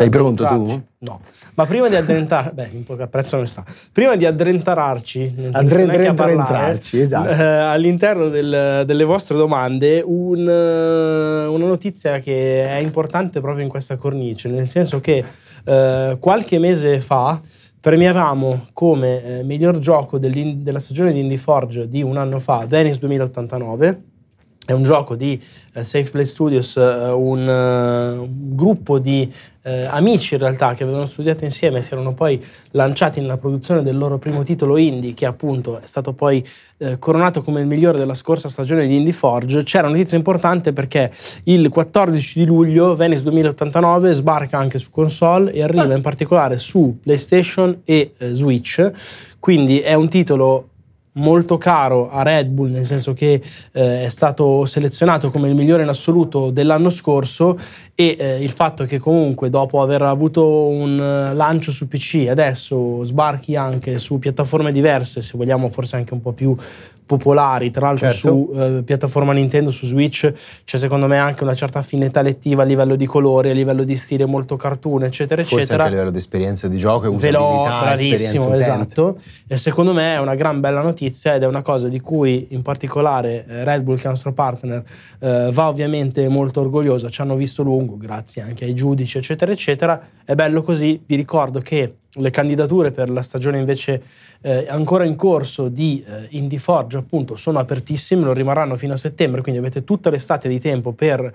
Sei pronto tu? No, ma prima di addentrarci, beh, un po' che apprezzo onestà, prima di addentrarci, addentrarci, esatto. eh, all'interno del, delle vostre domande, un, eh, una notizia che è importante proprio in questa cornice, nel senso che eh, qualche mese fa premiavamo come eh, miglior gioco della stagione di Indie Forge di un anno fa Venice 2089 è un gioco di uh, Safe Play Studios, uh, un, uh, gruppo di amici in realtà che avevano studiato insieme e si erano poi lanciati nella produzione del loro primo titolo indie, che appunto è stato poi coronato come il migliore della scorsa stagione di Indie Forge. C'era una notizia importante perché il 14 di luglio Venice 2089 sbarca anche su console e arriva in particolare su PlayStation e Switch. Quindi è un titolo molto caro a Red Bull, nel senso che eh, è stato selezionato come il migliore in assoluto dell'anno scorso e eh, il fatto che comunque dopo aver avuto un uh, lancio su PC adesso sbarchi anche su piattaforme diverse, se vogliamo forse anche un po' più popolari, tra l'altro certo. su uh, piattaforma Nintendo, su Switch, c'è secondo me anche una certa affinità lettiva a livello di colori, a livello di stile molto cartoon, eccetera, Forse eccetera. anche a livello di esperienza di gioco e usabilità, bravissimo, esatto. E secondo me è una gran bella notizia ed è una cosa di cui in particolare eh, Red Bull, che è il nostro partner, uh, va ovviamente molto orgogliosa. Ci hanno visto lungo, grazie anche ai giudici, eccetera, eccetera. È bello così. Vi ricordo che le candidature per la stagione invece eh, ancora in corso di eh, Indie Forge appunto sono apertissime, lo rimarranno fino a settembre, quindi avete tutta l'estate di tempo per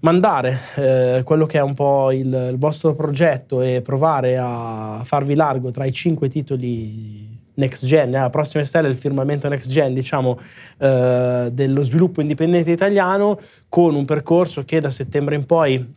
mandare eh, quello che è un po' il, il, vostro progetto e provare a farvi largo tra i cinque titoli next gen, eh, la prossima stella è il firmamento next gen, diciamo, eh, dello sviluppo indipendente italiano, con un percorso che da settembre in poi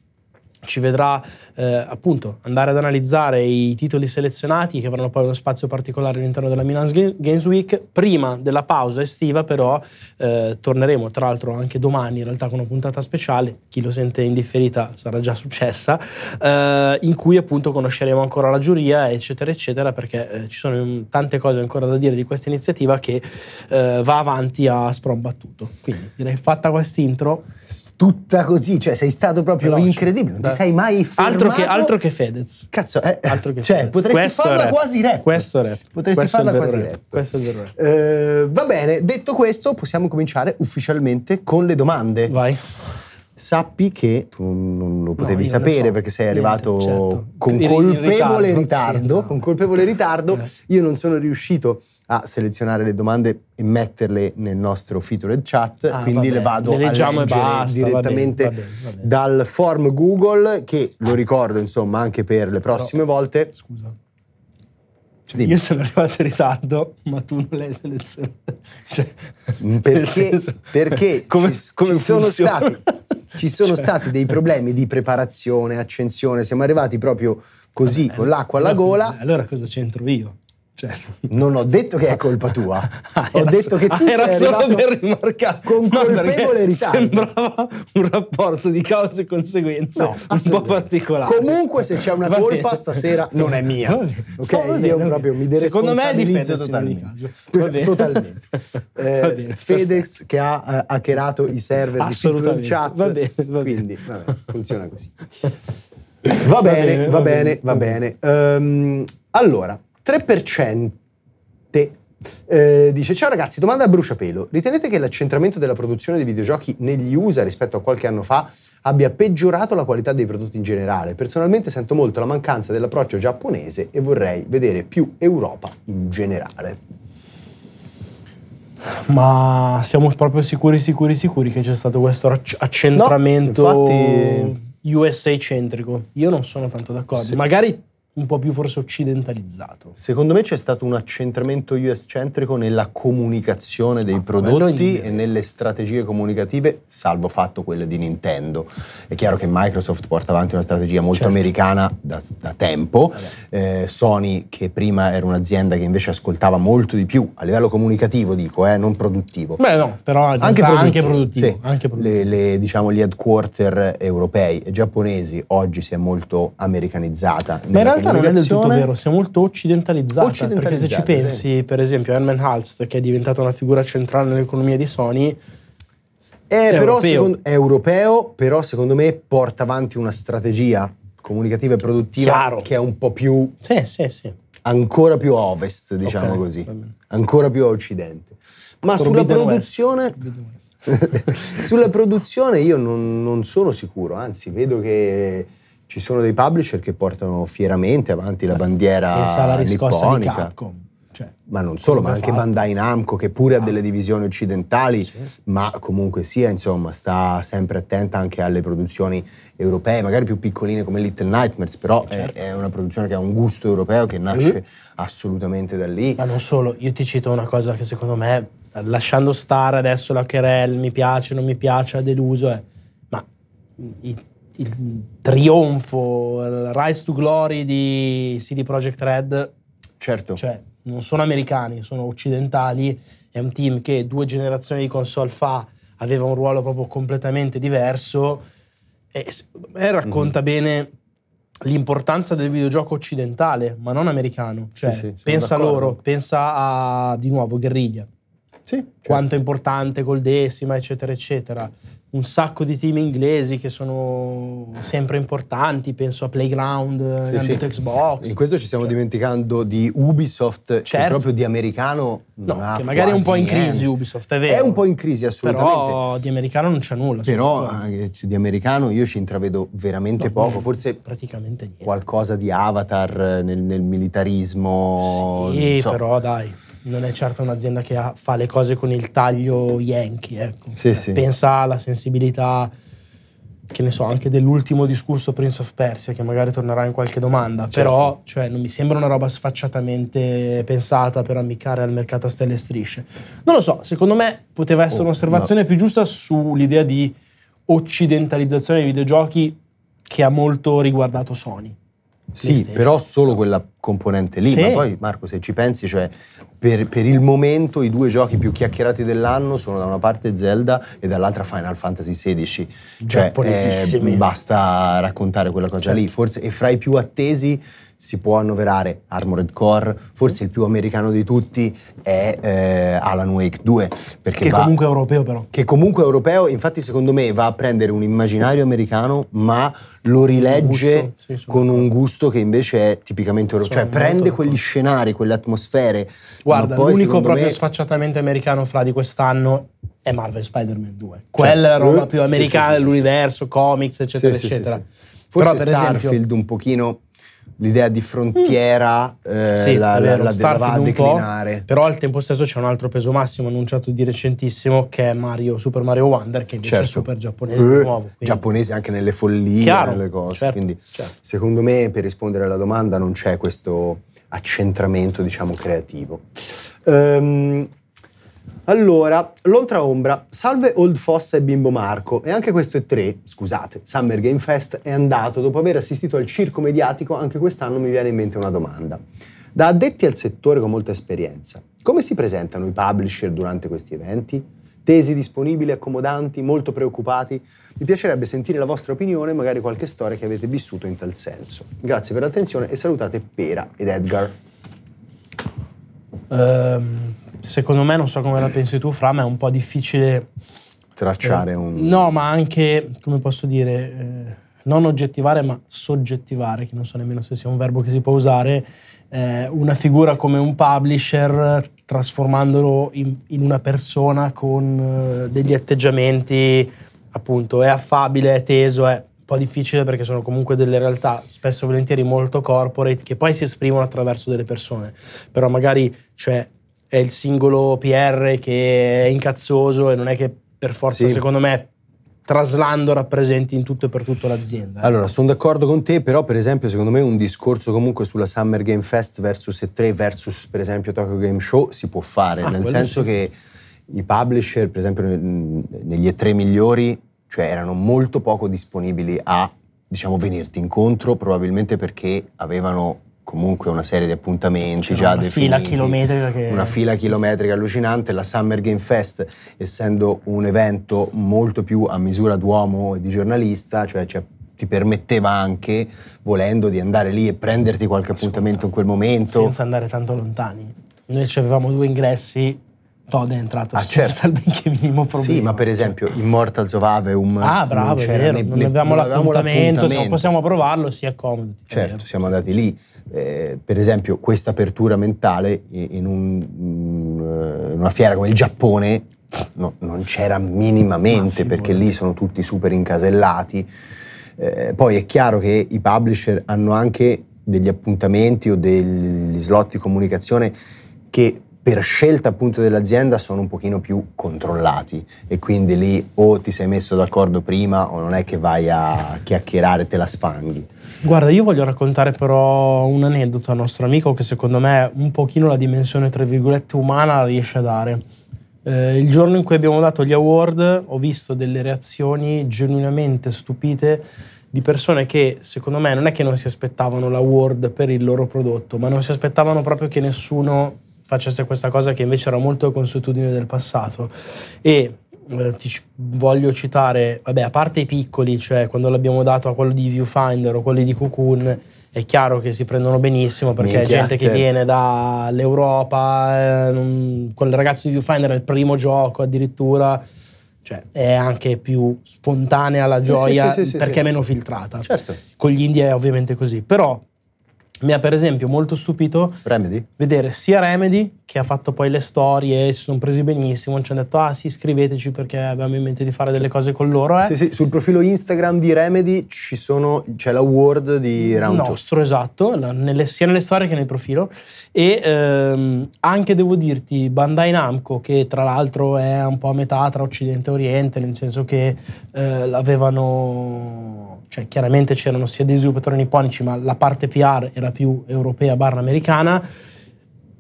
ci vedrà eh, appunto andare ad analizzare i titoli selezionati che avranno poi uno spazio particolare all'interno della Milan Games Week. Prima della pausa estiva però eh, torneremo tra l'altro anche domani in realtà con una puntata speciale, chi lo sente in differita sarà già successa, eh, in cui appunto conosceremo ancora la giuria eccetera eccetera perché eh, ci sono tante cose ancora da dire di questa iniziativa che eh, va avanti a sprombattuto. Quindi direi fatta quest'intro tutta così, cioè sei stato proprio Veloce. incredibile, non ti sei mai fermato. Altro che, altro che Fedez. Cazzo, eh, altro che cioè, Fedez. potresti Questo farla rap. quasi rap. Questo è rap. Potresti questo farla quasi rap. rap. Questo è il vero rap. Eh, va bene, detto questo, possiamo cominciare ufficialmente con le domande. Vai. Sappi che tu non lo potevi No, sapere lo so. perché sei arrivato Niente, certo. con In- in colpevole ritardo, ritardo. sì, esatto. Con colpevole ritardo, io non sono riuscito a selezionare le domande e metterle nel nostro featured chat, Ah, quindi vabbè, le vado le a leggiamo e leggere basta, va direttamente bene, va bene, va bene. dal form Google che lo ricordo insomma anche per le prossime volte. Scusa. Cioè, io sono arrivato in ritardo, ma tu non l'hai selezionato. Cioè, nel Perché, senso- perché come, ci, come ci sono, stati, ci sono Cioè, stati dei problemi di preparazione, accensione, siamo arrivati proprio così vabbè, con l'acqua alla allora- gola. Allora cosa c'entro io? Cioè, Non ho detto che è colpa tua, Ah, ho detto so- che tu ah, sei era solo arrivato per rimarcare con No, colpevole ritardo. Sembrava un rapporto di cause e conseguenze No, un po' particolare. Comunque, se c'è una Va colpa bene. stasera non è mia. Va bene. Ok? No, va bene, Io va proprio bene. mi Secondo me è di deresponsabilizzo Fedez in ogni totalmente. Va bene. Totalmente. Eh, Va bene, Fedex che ha eh, hackerato i server di Assolutamente. Chat. Va bene, va bene. Quindi, vabbè, funziona così. Va bene, bene, va va bene, bene, va va bene. Ehm, allora, 3%. eh, dice ciao ragazzi domanda a bruciapelo ritenete che l'accentramento della produzione di videogiochi negli USA rispetto a qualche anno fa abbia peggiorato la qualità dei prodotti in generale personalmente sento molto la mancanza dell'approccio giapponese e vorrei vedere più Europa in generale Ma siamo proprio sicuri, sicuri, sicuri che c'è stato questo acc- accentramento No, infatti- USA centrico? Io non sono tanto d'accordo. Sì. Magari un po' più forse occidentalizzato. Secondo me c'è stato un accentramento US-centrico nella comunicazione dei Ah, quello è prodotti e nelle strategie comunicative, salvo fatto quelle di Nintendo. È chiaro che Microsoft porta avanti una strategia molto Certo. americana da, da tempo, Eh, Sony che prima era un'azienda che invece ascoltava molto di più, a livello comunicativo dico, eh, non produttivo. Beh, no, però Anche produttivo, anche produttivo. sì. anche produttivo. Le, le, diciamo, gli headquarter europei e giapponesi oggi si è molto americanizzata. Ma in realtà non è del tutto vero, si è molto occidentalizzata. Perché se ci pensi, per esempio, Herman Halst, che è diventata una figura centrale nell'economia di Sony, È, però, europeo. secondo- è europeo, però secondo me porta avanti una strategia comunicativa e produttiva Chiaro. che è un po' più Sì, sì, sì. ancora più a ovest, diciamo Ok, così, ancora più a occidente. Ma sulla Forbidden West. produzione, sulla produzione io non, non sono sicuro, anzi vedo che ci sono dei publisher che portano fieramente avanti la bandiera Pensa alla riscossa di nipponica. Capcom. Cioè, Ma non solo, ma anche ha fatto. Bandai Namco che pure ha Ah. delle divisioni occidentali, Sì. ma comunque sia, insomma, sta sempre attenta anche alle produzioni europee, magari più piccoline come Little Nightmares, però è- Certo. è, una produzione che ha un gusto europeo che nasce Mhm. assolutamente da lì. Ma non solo, io ti cito una cosa che secondo me, lasciando stare adesso la querel, mi piace, non mi piace, ha deluso, è, ma i- il trionfo, il rise to glory di CD Projekt Red, Certo, cioè non sono americani, sono occidentali, è un team che due generazioni di console fa aveva un ruolo proprio completamente diverso e me racconta Mhm. bene l'importanza del videogioco occidentale, ma non americano. Cioè, Sì, sì, pensa a loro, pensa a di nuovo Guerriglia, sì, certo. quanto è importante col decima, eccetera, eccetera. Un sacco di team inglesi che sono sempre importanti, penso a Playground, Sì, ambito sì. Xbox. In questo ci stiamo Cioè, dimenticando di Ubisoft, Certo. proprio di americano No, che magari è un po' in niente. crisi Ubisoft, è vero. È un po' in crisi assolutamente. Però di americano non c'è nulla. Però secondo me. anche di americano io ci intravedo veramente No, poco, forse praticamente niente. qualcosa di avatar eh, nel, nel militarismo. Sì, so. però dai, non è certo un'azienda che ha- fa le cose con il taglio yankee, ecco. Sì, sì. Pensa alla sensibilità, che ne so, anche dell'ultimo discorso Prince of Persia, che magari tornerà in qualche domanda, Certo. però cioè, non mi sembra una roba sfacciatamente pensata per ammiccare al mercato a stelle e strisce. Non lo so, secondo me poteva essere Oh, un'osservazione più giusta sull'idea di occidentalizzazione dei videogiochi che ha molto riguardato Sony. Sì, però solo quella componente lì. Sì. Ma poi, Marco, se ci pensi, cioè, per, per il momento i due giochi più chiacchierati dell'anno sono da una parte Zelda e dall'altra Final Fantasy XVI. Cioè, eh, basta raccontare quella cosa Certo. lì. Forse, e fra i più attesi si può annoverare Armored Core, forse il più americano di tutti è eh, Alan Wake 2. Perché Che va- comunque è europeo però. che comunque è europeo, infatti secondo me va a prendere un immaginario americano, ma lo rilegge gusto, sì, con un gusto che invece è tipicamente europeo. Sono Cioè prende quegli scenari, quelle atmosfere. Guarda, poi, l'unico proprio me, sfacciatamente americano fra di quest'anno è Marvel Spider-Man 2. Quella è la Certo. roba Eh, più americana sì, sì. dell'universo, comics, eccetera, eccetera. Forse Però, per Starfield esempio, un pochino l'idea di frontiera eh, sì, la, è la- la- la va a Starfield un po', declinare. però al tempo stesso c'è un altro peso massimo annunciato di recentissimo che è Mario, Super Mario Wonder, che invece è Certo. super giapponese di nuovo. quindi- giapponese anche nelle follie, Chiaro, nelle cose. certo, Quindi, certo. secondo me, per rispondere alla domanda, non c'è questo accentramento, diciamo, creativo. Ehm, allora, l'Oltra Ombra, salve Old Fossa e Bimbo Marco, e anche questo è tre, scusate, Summer Game Fest è andato dopo aver assistito al circo mediatico, anche quest'anno mi viene in mente una domanda. Da addetti al settore con molta esperienza, come si presentano i publisher durante questi eventi? Tesi disponibili, accomodanti, molto preoccupati? Mi piacerebbe sentire la vostra opinione magari qualche storia che avete vissuto in tal senso. Grazie per l'attenzione e salutate Pera ed Edgar. Ehm, secondo me, non so come la pensi tu, Fra, ma è un po' difficile Tracciare Eh, un... No, ma anche, come posso dire, eh, non oggettivare, ma soggettivare, che non so nemmeno se sia un verbo che si può usare, eh, una figura come un publisher trasformandolo in, in una persona con eh, degli atteggiamenti, appunto, è affabile, è teso, è un po' difficile perché sono comunque delle realtà spesso e volentieri molto corporate che poi si esprimono attraverso delle persone, però magari cioè, è il singolo PR che è incazzoso e non è che per forza, Sì. secondo me, traslando rappresenti in tutto e per tutto l'azienda. Allora, sono d'accordo con te, però per esempio secondo me un discorso comunque sulla Summer Game Fest versus E3 versus per esempio Tokyo Game Show si può fare, Ah, nel senso sì. che i publisher, per esempio negli E3 migliori, cioè erano molto poco disponibili a, diciamo, venirti incontro, probabilmente perché avevano comunque una serie di appuntamenti C'era già una definiti. fila chilometrica che- Una fila chilometrica allucinante. La Summer Game Fest, essendo un evento molto più a misura d'uomo e di giornalista, cioè, cioè, ti permetteva anche, volendo, di andare lì e prenderti qualche appuntamento in quel momento. senza andare tanto lontani. Noi ci avevamo due ingressi Todd è entrato Ah, certo. senza il benché minimo problema. Sì, ma per esempio Immortals of Aveum Ah, bravo, non vero. ne- non avevamo non l'appuntamento, se non possiamo provarlo, si accomodi. È Certo, siamo andati lì. Eh, per esempio, questa apertura mentale in un- in una fiera come il Giappone no- non c'era Ma minimamente perché lì sono tutti super incasellati. Eh, poi è chiaro che i publisher hanno anche degli appuntamenti o degli slot di comunicazione che per scelta appunto dell'azienda sono un pochino più controllati e quindi lì o ti sei messo d'accordo prima o non è che vai a chiacchierare te la sfanghi. Guarda, io voglio raccontare però un aneddoto al nostro amico che secondo me un pochino la dimensione, tra virgolette, umana riesce a dare. Eh, il giorno in cui abbiamo dato gli award ho visto delle reazioni genuinamente stupite di persone che secondo me non è che non si aspettavano l'award per il loro prodotto, ma non si aspettavano proprio che nessuno facesse questa cosa che invece era molto consuetudine del passato. E eh, ti voglio citare, vabbè, a parte i piccoli, cioè quando l'abbiamo dato a quello di Viewfinder o quelli di Cocoon, è chiaro che si prendono benissimo perché Minchia, è gente che certo. viene dall'Europa, eh, non- quel ragazzo di Viewfinder è il primo gioco addirittura, cioè è anche più spontanea la gioia sì, sì, sì, perché è meno filtrata. Certo. Con gli indie è ovviamente così, però mi ha per esempio molto stupito Remedy? vedere sia Remedy che ha fatto poi le storie, si sono presi benissimo, ci hanno detto ah sì iscriveteci perché abbiamo in mente di fare delle cose con loro. Eh. Sì, sì, sul profilo Instagram di Remedy ci sono, c'è l'award di Round 2. nostro, esatto, la- nelle- sia nelle storie che nel profilo. E ehm, anche devo dirti, Bandai Namco, che tra l'altro è un po' a metà tra Occidente e Oriente, nel senso che eh, l'avevano. Cioè, chiaramente c'erano sia dei sviluppatori nipponici, ma la parte PR era più europea barra americana.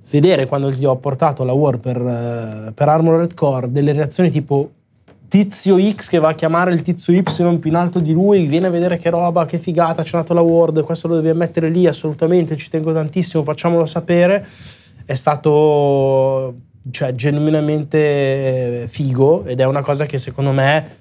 Vedere quando gli ho portato la War per, eh, per Armored Core delle reazioni tipo tizio X che va a chiamare il tizio Y più in alto di lui, viene a vedere che roba, che figata, c'è dato la Word, questo lo devi mettere lì assolutamente, ci tengo tantissimo, facciamolo sapere. È stato cioè, genuinamente figo ed è una cosa che secondo me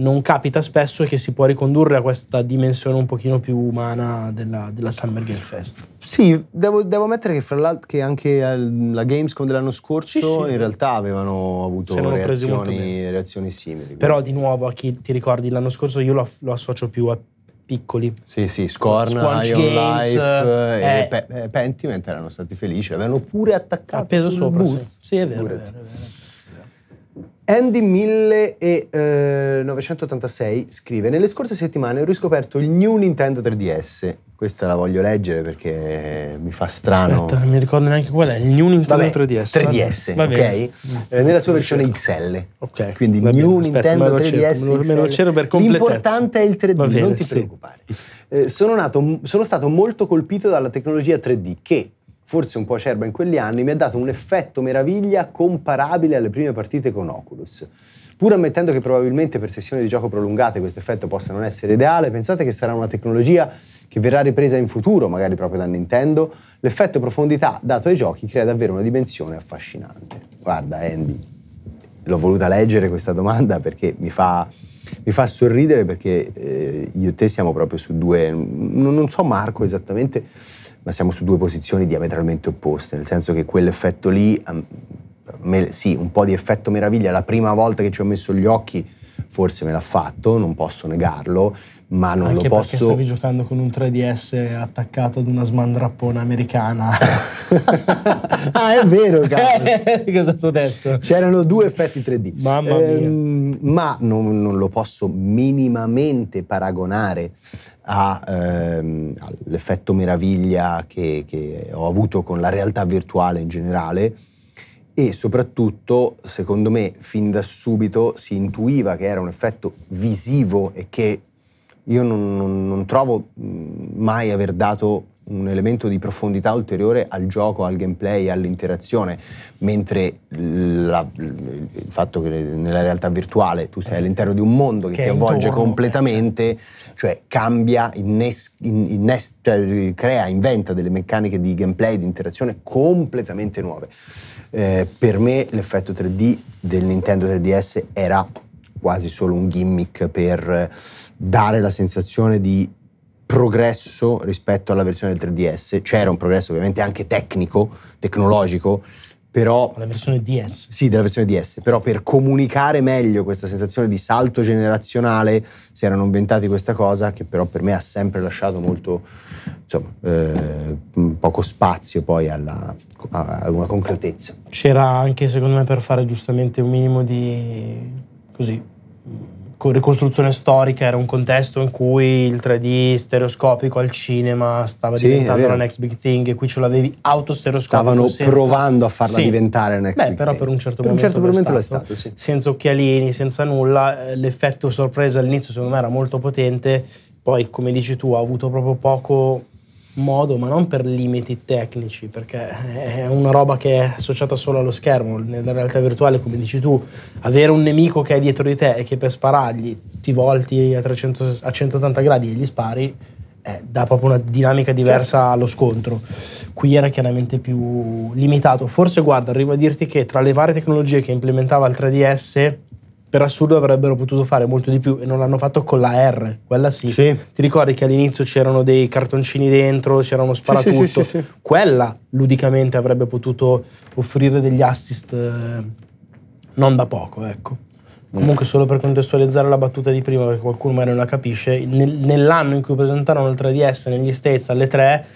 non capita spesso e che si può ricondurre a questa dimensione un pochino più umana della, della Summer Game Fest. Sì, devo, devo ammettere che fra l'altro che anche la Gamescom dell'anno scorso Sì, sì. in realtà avevano avuto reazioni, reazioni simili. Però di nuovo, a chi ti ricordi l'anno scorso, io lo, lo associo più a piccoli. Sì, sì, Scorn, Squanch Ion Games, Life eh. e Pe- eh, Pentiment erano stati felici, l'avevano pure attaccato A peso sul sopra, sì. booth. Sì, è vero, è vero, è vero. Andy 1986 scrive: Nelle scorse settimane ho riscoperto il new Nintendo 3DS. Questa la voglio leggere perché mi fa strano. Aspetta, non mi ricordo neanche qual è. Il New Nintendo Vabbè, 3DS. 3DS, Va ok? bene. Eh, nella sua versione XL. Ok, Quindi va New bene, aspetta, Nintendo lo 3DS. cerco, me lo- per completezza. L'importante è il 3D, Va bene, non ti sì. preoccupare. Eh, sono, nato- sono stato molto colpito dalla tecnologia 3D che, forse un po' acerba in quegli anni, mi ha dato un effetto meraviglia comparabile alle prime partite con Oculus. Pur ammettendo che probabilmente per sessioni di gioco prolungate questo effetto possa non essere ideale, pensate che sarà una tecnologia che verrà ripresa in futuro, magari proprio da Nintendo, l'effetto profondità dato ai giochi crea davvero una dimensione affascinante. Guarda Andy, l'ho voluta leggere questa domanda perché mi fa, mi fa sorridere perché eh, io e te siamo proprio su due, non, non so Marco esattamente, ma siamo su due posizioni diametralmente opposte, nel senso che quell'effetto lì, me- sì, un po' di effetto meraviglia, la prima volta che ci ho messo gli occhi forse me l'ha fatto, non posso negarlo, ma non Anche lo perché posso... stavi giocando con un 3DS attaccato ad una smandrappona americana. ah, è vero. Cosa ti ho detto? C'erano due effetti 3D. Mamma mia. Ehm, ma non, non lo posso minimamente paragonare a, ehm, all'effetto meraviglia che, che ho avuto con la realtà virtuale in generale. E soprattutto, secondo me, fin da subito si intuiva che era un effetto visivo e che io non, non- non trovo mh, mai aver dato un elemento di profondità ulteriore al gioco, al gameplay, all'interazione, mentre la- il fatto che nella realtà virtuale tu sei all'interno di un mondo che, Che ti avvolge intorno, completamente, cioè cambia, innes- in- innes- cioè, crea, inventa delle meccaniche di gameplay, di interazione completamente nuove. Eh, per me l'effetto 3D del Nintendo 3DS era quasi solo un gimmick per dare la sensazione di progresso rispetto alla versione del 3DS. C'era un progresso ovviamente anche tecnico, tecnologico, però La versione DS. sì, della versione DS, però per comunicare meglio questa sensazione di salto generazionale si erano inventati questa cosa che però per me ha sempre lasciato molto, insomma, eh, poco spazio poi alla, a una concretezza. C'era anche, secondo me, per fare giustamente un minimo di così ricostruzione storica, era un contesto in cui il 3D stereoscopico al cinema stava Sì, diventando la next big thing e qui ce l'avevi autostereoscopico. Stavano senza- provando a farla Sì. diventare next Beh, big però thing. per un certo Per un momento, certo momento lo l'è stato, sì. senza occhialini, senza nulla. Eh, L'effetto sorpresa all'inizio secondo me era molto potente, poi come dici tu ha avuto proprio poco modo, ma non per limiti tecnici, perché è una roba che è associata solo allo schermo. Nella realtà virtuale, come dici tu, avere un nemico che è dietro di te e che per sparargli ti volti a, 300 a 180 gradi e gli spari, eh, dà proprio una dinamica diversa Certo. allo scontro. Qui era chiaramente più limitato. Forse, guarda, arrivo a dirti che tra le varie tecnologie che implementava il 3DS, per assurdo avrebbero potuto fare molto di più e non l'hanno fatto con la R, quella sì. Sì. Ti ricordi che all'inizio c'erano dei cartoncini dentro, c'era uno sparatutto? sì, sì, sì. Quella ludicamente avrebbe potuto offrire degli assist eh, non da poco, ecco. Comunque, solo per contestualizzare la battuta di prima, perché qualcuno magari non la capisce, nel- nell'anno in cui presentarono il 3DS negli States alle 3,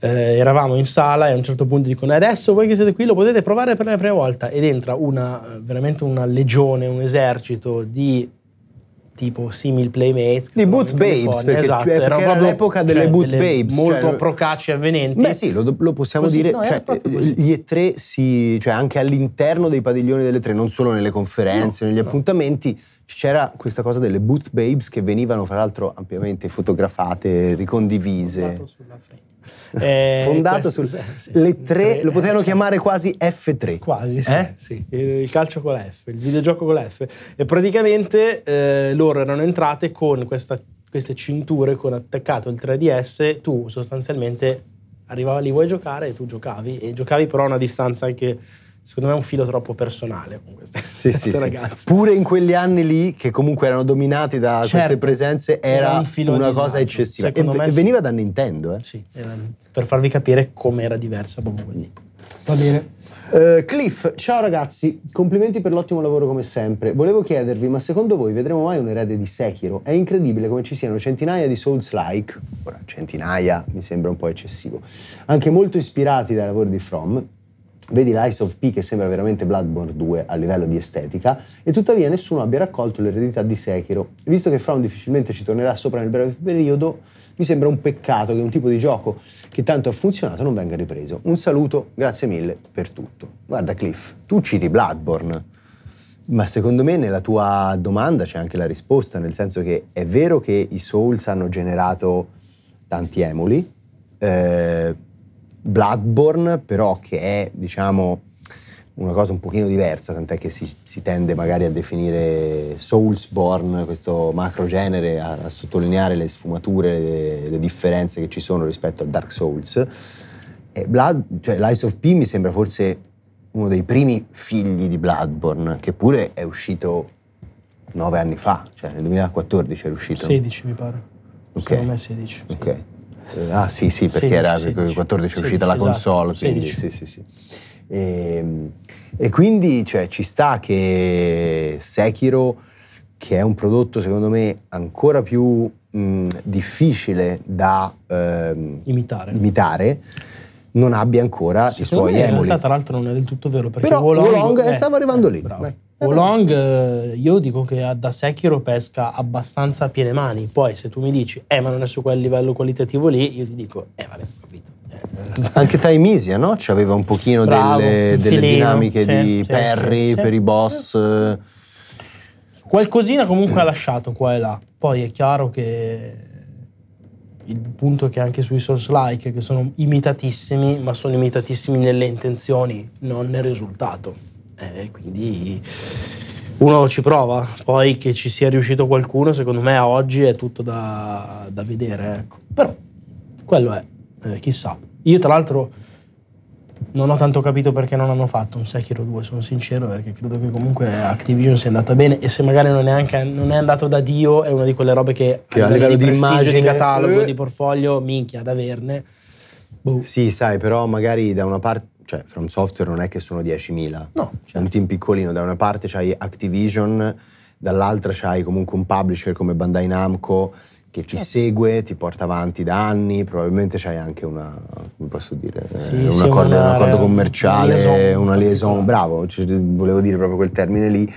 eh, eravamo in sala e a un certo punto dicono adesso voi che siete qui lo potete provare per la prima volta. Ed entra una, veramente una legione, un esercito di tipo simil playmates Di boot babes, perché- esatto, cioè, perché era proprio, l'epoca delle cioè, boot delle babes, molto cioè- procaci e avvenenti. Beh sì, lo, lo possiamo Così, dire, no, era cioè, così. gli E3 si, cioè anche all'interno dei padiglioni delle tre, non solo nelle conferenze, negli appuntamenti, c'era questa cosa delle boot babes che venivano fra l'altro ampiamente fotografate, ricondivise. Fondato sulla frame. Eh, Fondato questo, sulle sì, le tre, eh, lo potevano sì. chiamare quasi F3. Quasi, sì, Eh? sì. Il calcio con la F, il videogioco con la F. E praticamente eh, loro erano entrate con questa- queste cinture con attaccato il 3DS, tu sostanzialmente arrivava lì, vuoi giocare? E tu giocavi, e giocavi però a una distanza anche, secondo me, un filo troppo personale con queste, Sì, sì, queste sì. ragazze. Pure in quegli anni lì, che comunque erano dominati da queste Certo, presenze, era era un filo una cosa eccessiva. E Secondo v- me sì. veniva da Nintendo, eh. Sì, era per farvi capire com'era diversa proprio quindi. Va bene. Eh, Cliff, ciao ragazzi, complimenti per l'ottimo lavoro come sempre. Volevo chiedervi, ma secondo voi vedremo mai un erede di Sekiro? È incredibile come ci siano centinaia di Souls-like, ora centinaia mi sembra un po' eccessivo, anche molto ispirati dai lavori di From. Vedi l'Ice of P che sembra veramente Bloodborne 2 a livello di estetica e tuttavia nessuno abbia raccolto l'eredità di Sekiro. Visto che From difficilmente ci tornerà sopra nel breve periodo, mi sembra un peccato che un tipo di gioco che tanto ha funzionato non venga ripreso. Un saluto, grazie mille per tutto. Guarda Cliff, tu citi Bloodborne, ma secondo me nella tua domanda c'è anche la risposta, nel senso che è vero che i Souls hanno generato tanti emuli, eh, Bloodborne però che è diciamo una cosa un pochino diversa, tant'è che si, si tende magari a definire Soulsborne, questo macro genere, a, a sottolineare le sfumature, le, le differenze che ci sono rispetto a Dark Souls. E Blood, cioè l'Ice of P mi sembra forse uno dei primi figli di Bloodborne, che pure è uscito nove anni fa, cioè nel 2014 è uscito. 16 mi pare. Ok. Secondo me 16. sì. Ok. Ah sì, sì, perché 16, era 16. il 14 è uscita la 16, console, esatto, quindi 16. sì, sì, sì. E, e quindi cioè, ci sta che Sekiro, che è un prodotto secondo me ancora più mh, difficile da ehm, Imitare. imitare, non abbia ancora i Secondo suoi me in realtà tra l'altro non è del tutto vero perché Però Wolong, Wolong, eh, eh, stavo arrivando lì, bravo. vai. Wolong, eh, io dico che da Sekiro pesca abbastanza a piene mani poi se tu mi dici eh ma non è su quel livello qualitativo lì io ti dico eh vabbè ho capito Eh, Anche Taimisia, no? C'aveva un pochino Bravo, delle, delle filino, dinamiche sì, di sì, parry sì, per i boss. Qualcosina comunque ha lasciato qua e là. Poi è chiaro che il punto è che anche sui Souls-like, che sono imitatissimi, ma sono imitatissimi nelle intenzioni, non nel risultato. E quindi uno ci prova. Poi che ci sia riuscito qualcuno, secondo me a oggi è tutto da, da vedere. Ecco. Però quello è, eh, chissà. Io tra l'altro non ho tanto capito perché non hanno fatto un Sekiro 2, sono sincero, perché credo che comunque Activision sia andata bene e se magari non è, anche, non è andato da Dio è una di quelle robe che, Che a livello di prestigio, immagine, di catalogo, eh. di portfolio, minchia, ad averne. Boh. Sì, sai, però magari da una parte, cioè From Software non è che sono 10.000. No, certo. un team piccolino, da una parte c'hai Activision, dall'altra c'hai comunque un publisher come Bandai Namco che ti Certo. segue, ti porta avanti da anni, probabilmente c'hai anche una, come posso dire, Sì, eh, un, sì, accordo, una- un accordo una commerciale, liaison una liaison, bravo, volevo dire proprio quel termine lì.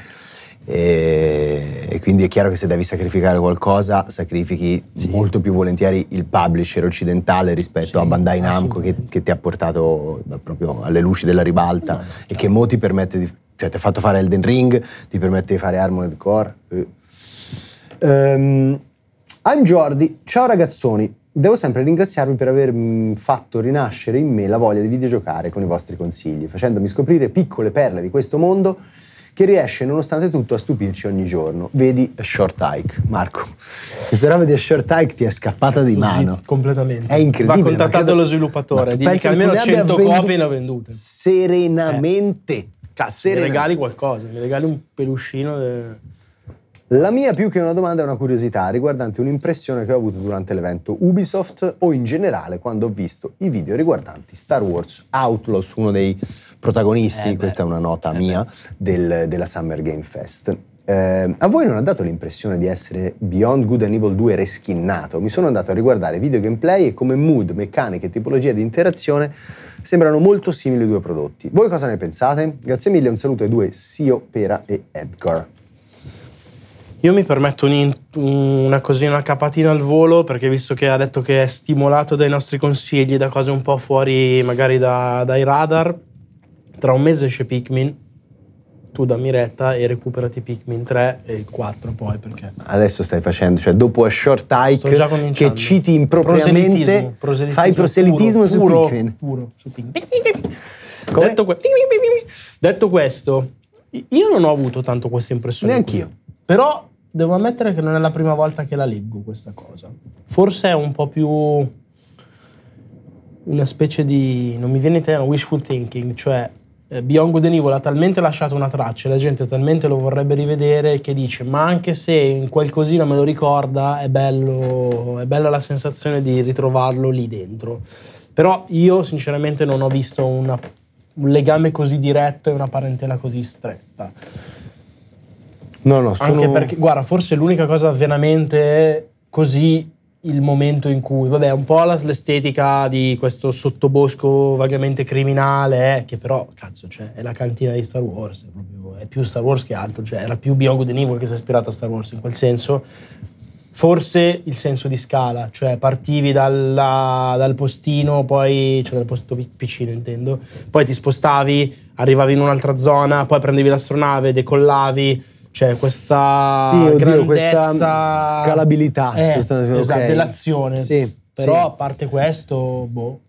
E, e quindi è chiaro che se devi sacrificare qualcosa, sacrifichi molto più volentieri il publisher occidentale rispetto Sì, a Bandai Namco che, che ti ha portato beh, proprio alle luci della ribalta e che mo ti permette di. cioè ti ha fatto fare Elden Ring, ti permette di fare Armored Core. Eh. Ehm, I'm Jordi, ciao ragazzoni. Devo sempre ringraziarvi per aver mm, fatto rinascere in me la voglia di videgiocare con i vostri consigli, facendomi scoprire piccole perle di questo mondo che riesce nonostante tutto a stupirci ogni giorno. Vedi Short Hike, Marco. Questa roba di Short Hike ti è scappata di mano. completamente. È incredibile. Va contattato credo- lo sviluppatore, digli che almeno tu ne abbia 100 vendu- copie ne ho vendute. Serenamente. Cazzo, mi Serena- regali qualcosa, mi regali un peluscino. de- La mia più che una domanda è una curiosità riguardante un'impressione che ho avuto durante l'evento Ubisoft o in generale quando ho visto i video riguardanti Star Wars Outlaws, uno dei protagonisti, Eh questa è una nota mia, del- della Summer Game Fest. Eh, a voi non ha dato l'impressione di essere Beyond Good and Evil 2 reskinnato? Mi sono andato a riguardare video gameplay e come mood, meccaniche e tipologia di interazione sembrano molto simili i due prodotti. Voi cosa ne pensate? Grazie mille, un saluto ai due Sio, Pera e Edgar. Io mi permetto un in- una cosina, una capatina al volo, perché visto che ha detto che è stimolato dai nostri consigli, da cose un po' fuori magari da- dai radar, tra un mese esce Pikmin, tu dammi retta e recuperati Pikmin 3 e il 4 poi, perché... adesso stai facendo, cioè dopo a short hike che citi impropriamente, Proselitismo, fai proselitismo su puro, Pikmin. Puro, su Pikmin. Detto, que- detto questo, io non ho avuto tanto questa impressione. Neanch'io. qui. Però devo ammettere che non è la prima volta che la leggo questa cosa. Forse è un po' più una specie di, non mi viene in italiano, wishful thinking, cioè eh, Beyond Good and Evil ha talmente lasciato una traccia e la gente talmente lo vorrebbe rivedere che dice ma anche se in qualcosina me lo ricorda è bello, è bella la sensazione di ritrovarlo lì dentro. Però io sinceramente non ho visto una- un legame così diretto e una parentela così stretta. No, no, sono... Anche perché, guarda, forse l'unica cosa veramente così il momento in cui, vabbè, un po' l'estetica di questo sottobosco vagamente criminale, eh, che però, cazzo, cioè, è la cantina di Star Wars, è, proprio- è più Star Wars che altro, cioè era più Beyond and Evil che si è ispirato a Star Wars in quel senso. Forse il senso di scala, cioè partivi dalla- dal postino, poi, cioè dal posto pi- piccino intendo, poi ti spostavi, arrivavi in un'altra zona, poi prendevi l'astronave, decollavi, cioè questa Sì, oddio, grandezza questa scalabilità, eh, sostanzialmente, esatto, ok. dell'azione. Sì, Però sì. a parte questo, boh.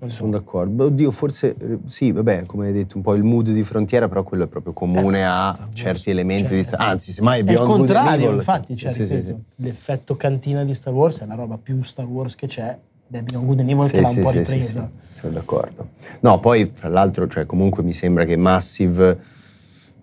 non. Sono d'accordo. Oddio, forse eh, sì, vabbè, come hai detto, un po' il mood di frontiera, però quello è proprio comune Eh, a Wars, certi elementi cioè, di Star Anzi, semmai è Beyond Good and contrario, Evil. infatti, cioè, Sì, ripeto, sì. l'effetto cantina di Star Wars è la roba più Star Wars che c'è, è Beyond Good and Evil Sì, che l'ha un po' ripresa. sono d'accordo. No, poi, fra l'altro, cioè, comunque mi sembra che Massive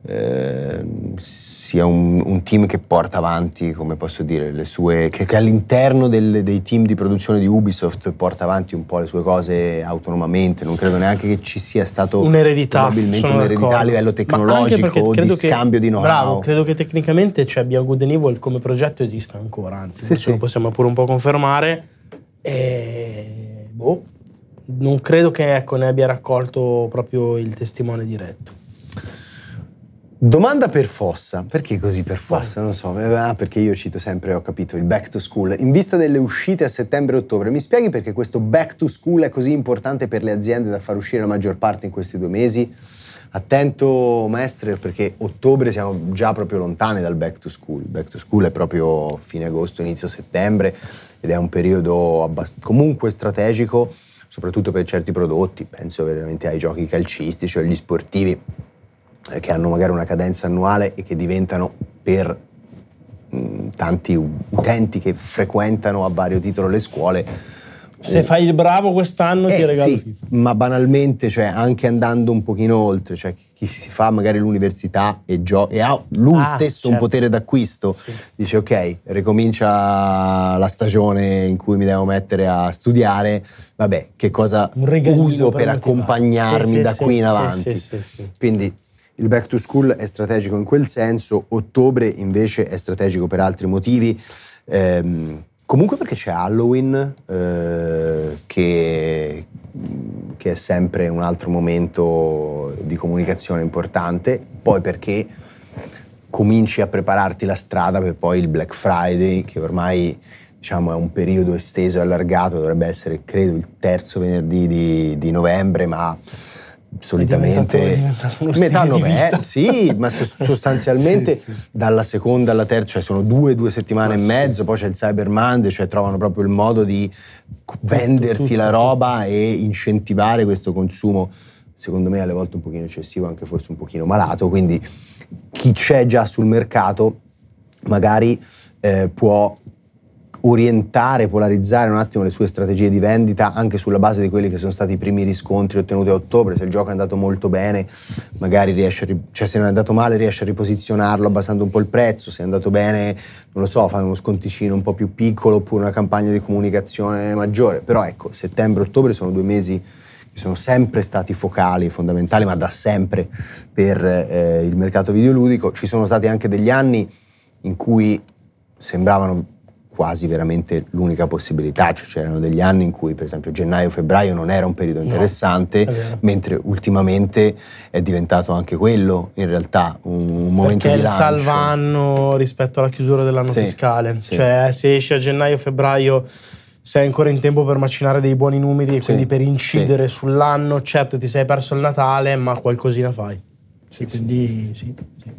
eh, sia un, un team che porta avanti, come posso dire, le sue. che, che all'interno del- dei team di produzione di Ubisoft porta avanti un po' le sue cose autonomamente. Non credo neanche che ci sia stato Un'eredità. probabilmente un'eredità a livello tecnologico o di che- scambio di know-how. Bravo, credo che tecnicamente cioè, Beyond Good Evil come progetto esista ancora, anzi, Sì, sì. lo possiamo pure un po' confermare. E boh, non credo che ecco, ne abbia raccolto proprio il testimone diretto. Domanda per Fossa, perché così per Fossa? Non so, eh, ah, perché io cito sempre, ho capito, il back to school. In vista delle uscite a settembre e ottobre, mi spieghi perché questo back to school è così importante per le aziende da far uscire la maggior parte in questi due mesi? Attento maestre perché ottobre siamo già proprio lontani dal back to school. Il back to school è proprio fine agosto, inizio settembre ed è un periodo abbast- comunque strategico, soprattutto per certi prodotti, penso veramente ai giochi calcistici o agli sportivi che hanno magari una cadenza annuale e che diventano per mh, tanti utenti che frequentano a vario titolo le scuole Se fai il bravo quest'anno ti Eh, regalo sì, FIFA. ma banalmente, cioè, anche andando un pochino oltre, cioè chi si fa magari l'università e, gio- e ha lui Ah, stesso un certo. potere d'acquisto, Sì. dice ok, ricomincia la stagione in cui mi devo mettere a studiare, vabbè, che cosa Un uso per per, accompagnarmi Sì, da qui in sì, avanti. sì, sì, sì. Quindi il back to school è strategico in quel senso, ottobre invece è strategico per altri motivi. Ehm, comunque perché c'è Halloween, eh, che, che è sempre un altro momento di comunicazione importante, poi perché cominci a prepararti la strada per poi il Black Friday, che ormai diciamo, è un periodo esteso e allargato, dovrebbe essere credo il terzo venerdì di, di novembre, ma solitamente È diventato- è diventato sì, ma sos- sostanzialmente Sì, sì. dalla seconda alla terza, cioè sono due, due settimane Ma e sì. mezzo, poi c'è il Cyber Monday, cioè trovano proprio il modo di c- venderti tutto, la tutto. roba e incentivare questo consumo, secondo me alle volte un pochino eccessivo, anche forse un pochino malato, quindi chi c'è già sul mercato magari eh, può orientare, polarizzare un attimo le sue strategie di vendita anche sulla base di quelli che sono stati i primi riscontri ottenuti a ottobre. Se il gioco è andato molto bene, magari riesce a, cioè se non è andato male, riesce a riposizionarlo abbassando un po' il prezzo. Se è andato bene, non lo so, fare uno sconticino un po' più piccolo oppure una campagna di comunicazione maggiore. Però ecco, settembre-ottobre sono due mesi che sono sempre stati focali, fondamentali, ma da sempre per eh, il mercato videoludico. Ci sono stati anche degli anni in cui sembravano quasi veramente l'unica possibilità, cioè c'erano degli anni in cui per esempio gennaio-febbraio non era un periodo interessante, vero. mentre ultimamente è diventato anche quello in realtà un, un momento Perché è di il lancio. salvanno rispetto alla chiusura dell'anno Sì, fiscale. sì. Cioè, se esci a gennaio-febbraio sei ancora in tempo per macinare dei buoni numeri e Sì, quindi per incidere sull'anno. Certo, ti sei perso il Natale, ma qualcosina fai. Sì, quindi sì. sì.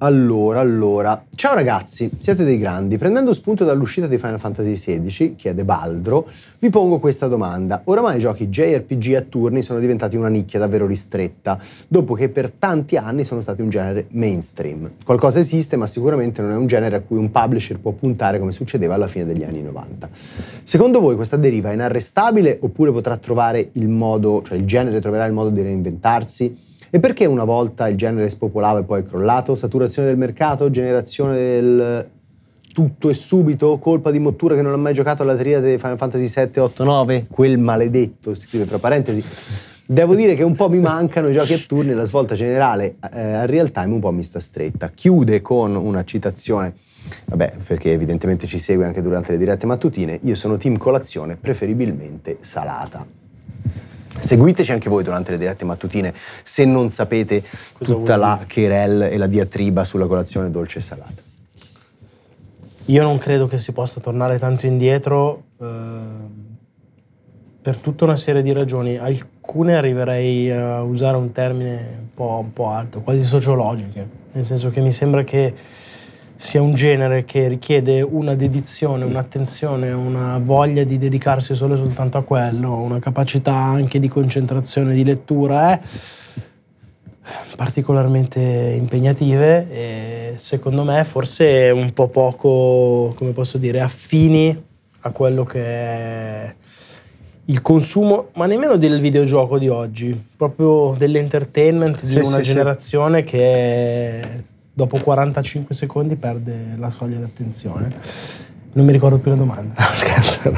Allora, allora. Ciao ragazzi, siete dei grandi. Prendendo spunto dall'uscita di Final Fantasy XVI, chiede Baldro, vi pongo questa domanda. Oramai i giochi JRPG a turni sono diventati una nicchia davvero ristretta, dopo che per tanti anni sono stati un genere mainstream. Qualcosa esiste, ma sicuramente non è un genere a cui un publisher può puntare come succedeva alla fine degli anni 90. Secondo voi questa deriva è inarrestabile oppure potrà trovare il modo, cioè il genere troverà il modo di reinventarsi? E perché una volta il genere spopolava e poi è crollato? Saturazione del mercato? Generazione del tutto e subito? Colpa di Mottura che non ha mai giocato alla triade di Final Fantasy 7, 8, 9? Quel maledetto, si scrive tra parentesi. Devo dire che un po' mi mancano i giochi a turni, la svolta generale eh, al real time un po' mi sta stretta. Chiude con una citazione, vabbè, perché evidentemente ci segue anche durante le dirette mattutine, io sono team colazione, preferibilmente salata. Seguiteci anche voi durante le dirette mattutine se non sapete Cosa tutta la querel e la diatriba sulla colazione dolce e salata. Io non credo che si possa tornare tanto indietro ehm, per tutta una serie di ragioni. Alcune arriverei a usare un termine un po', un po' alto, quasi sociologiche, nel senso che mi sembra che sia un genere che richiede una dedizione, un'attenzione, una voglia di dedicarsi solo e soltanto a quello, una capacità anche di concentrazione, di lettura, eh, particolarmente impegnative e secondo me forse un po' poco, come posso dire, affini a quello che è il consumo, ma nemmeno del videogioco di oggi, proprio dell'entertainment di Sì, una sì, sì. generazione che dopo 45 secondi perde la soglia d'attenzione. Non mi ricordo più la domanda. Scherzo,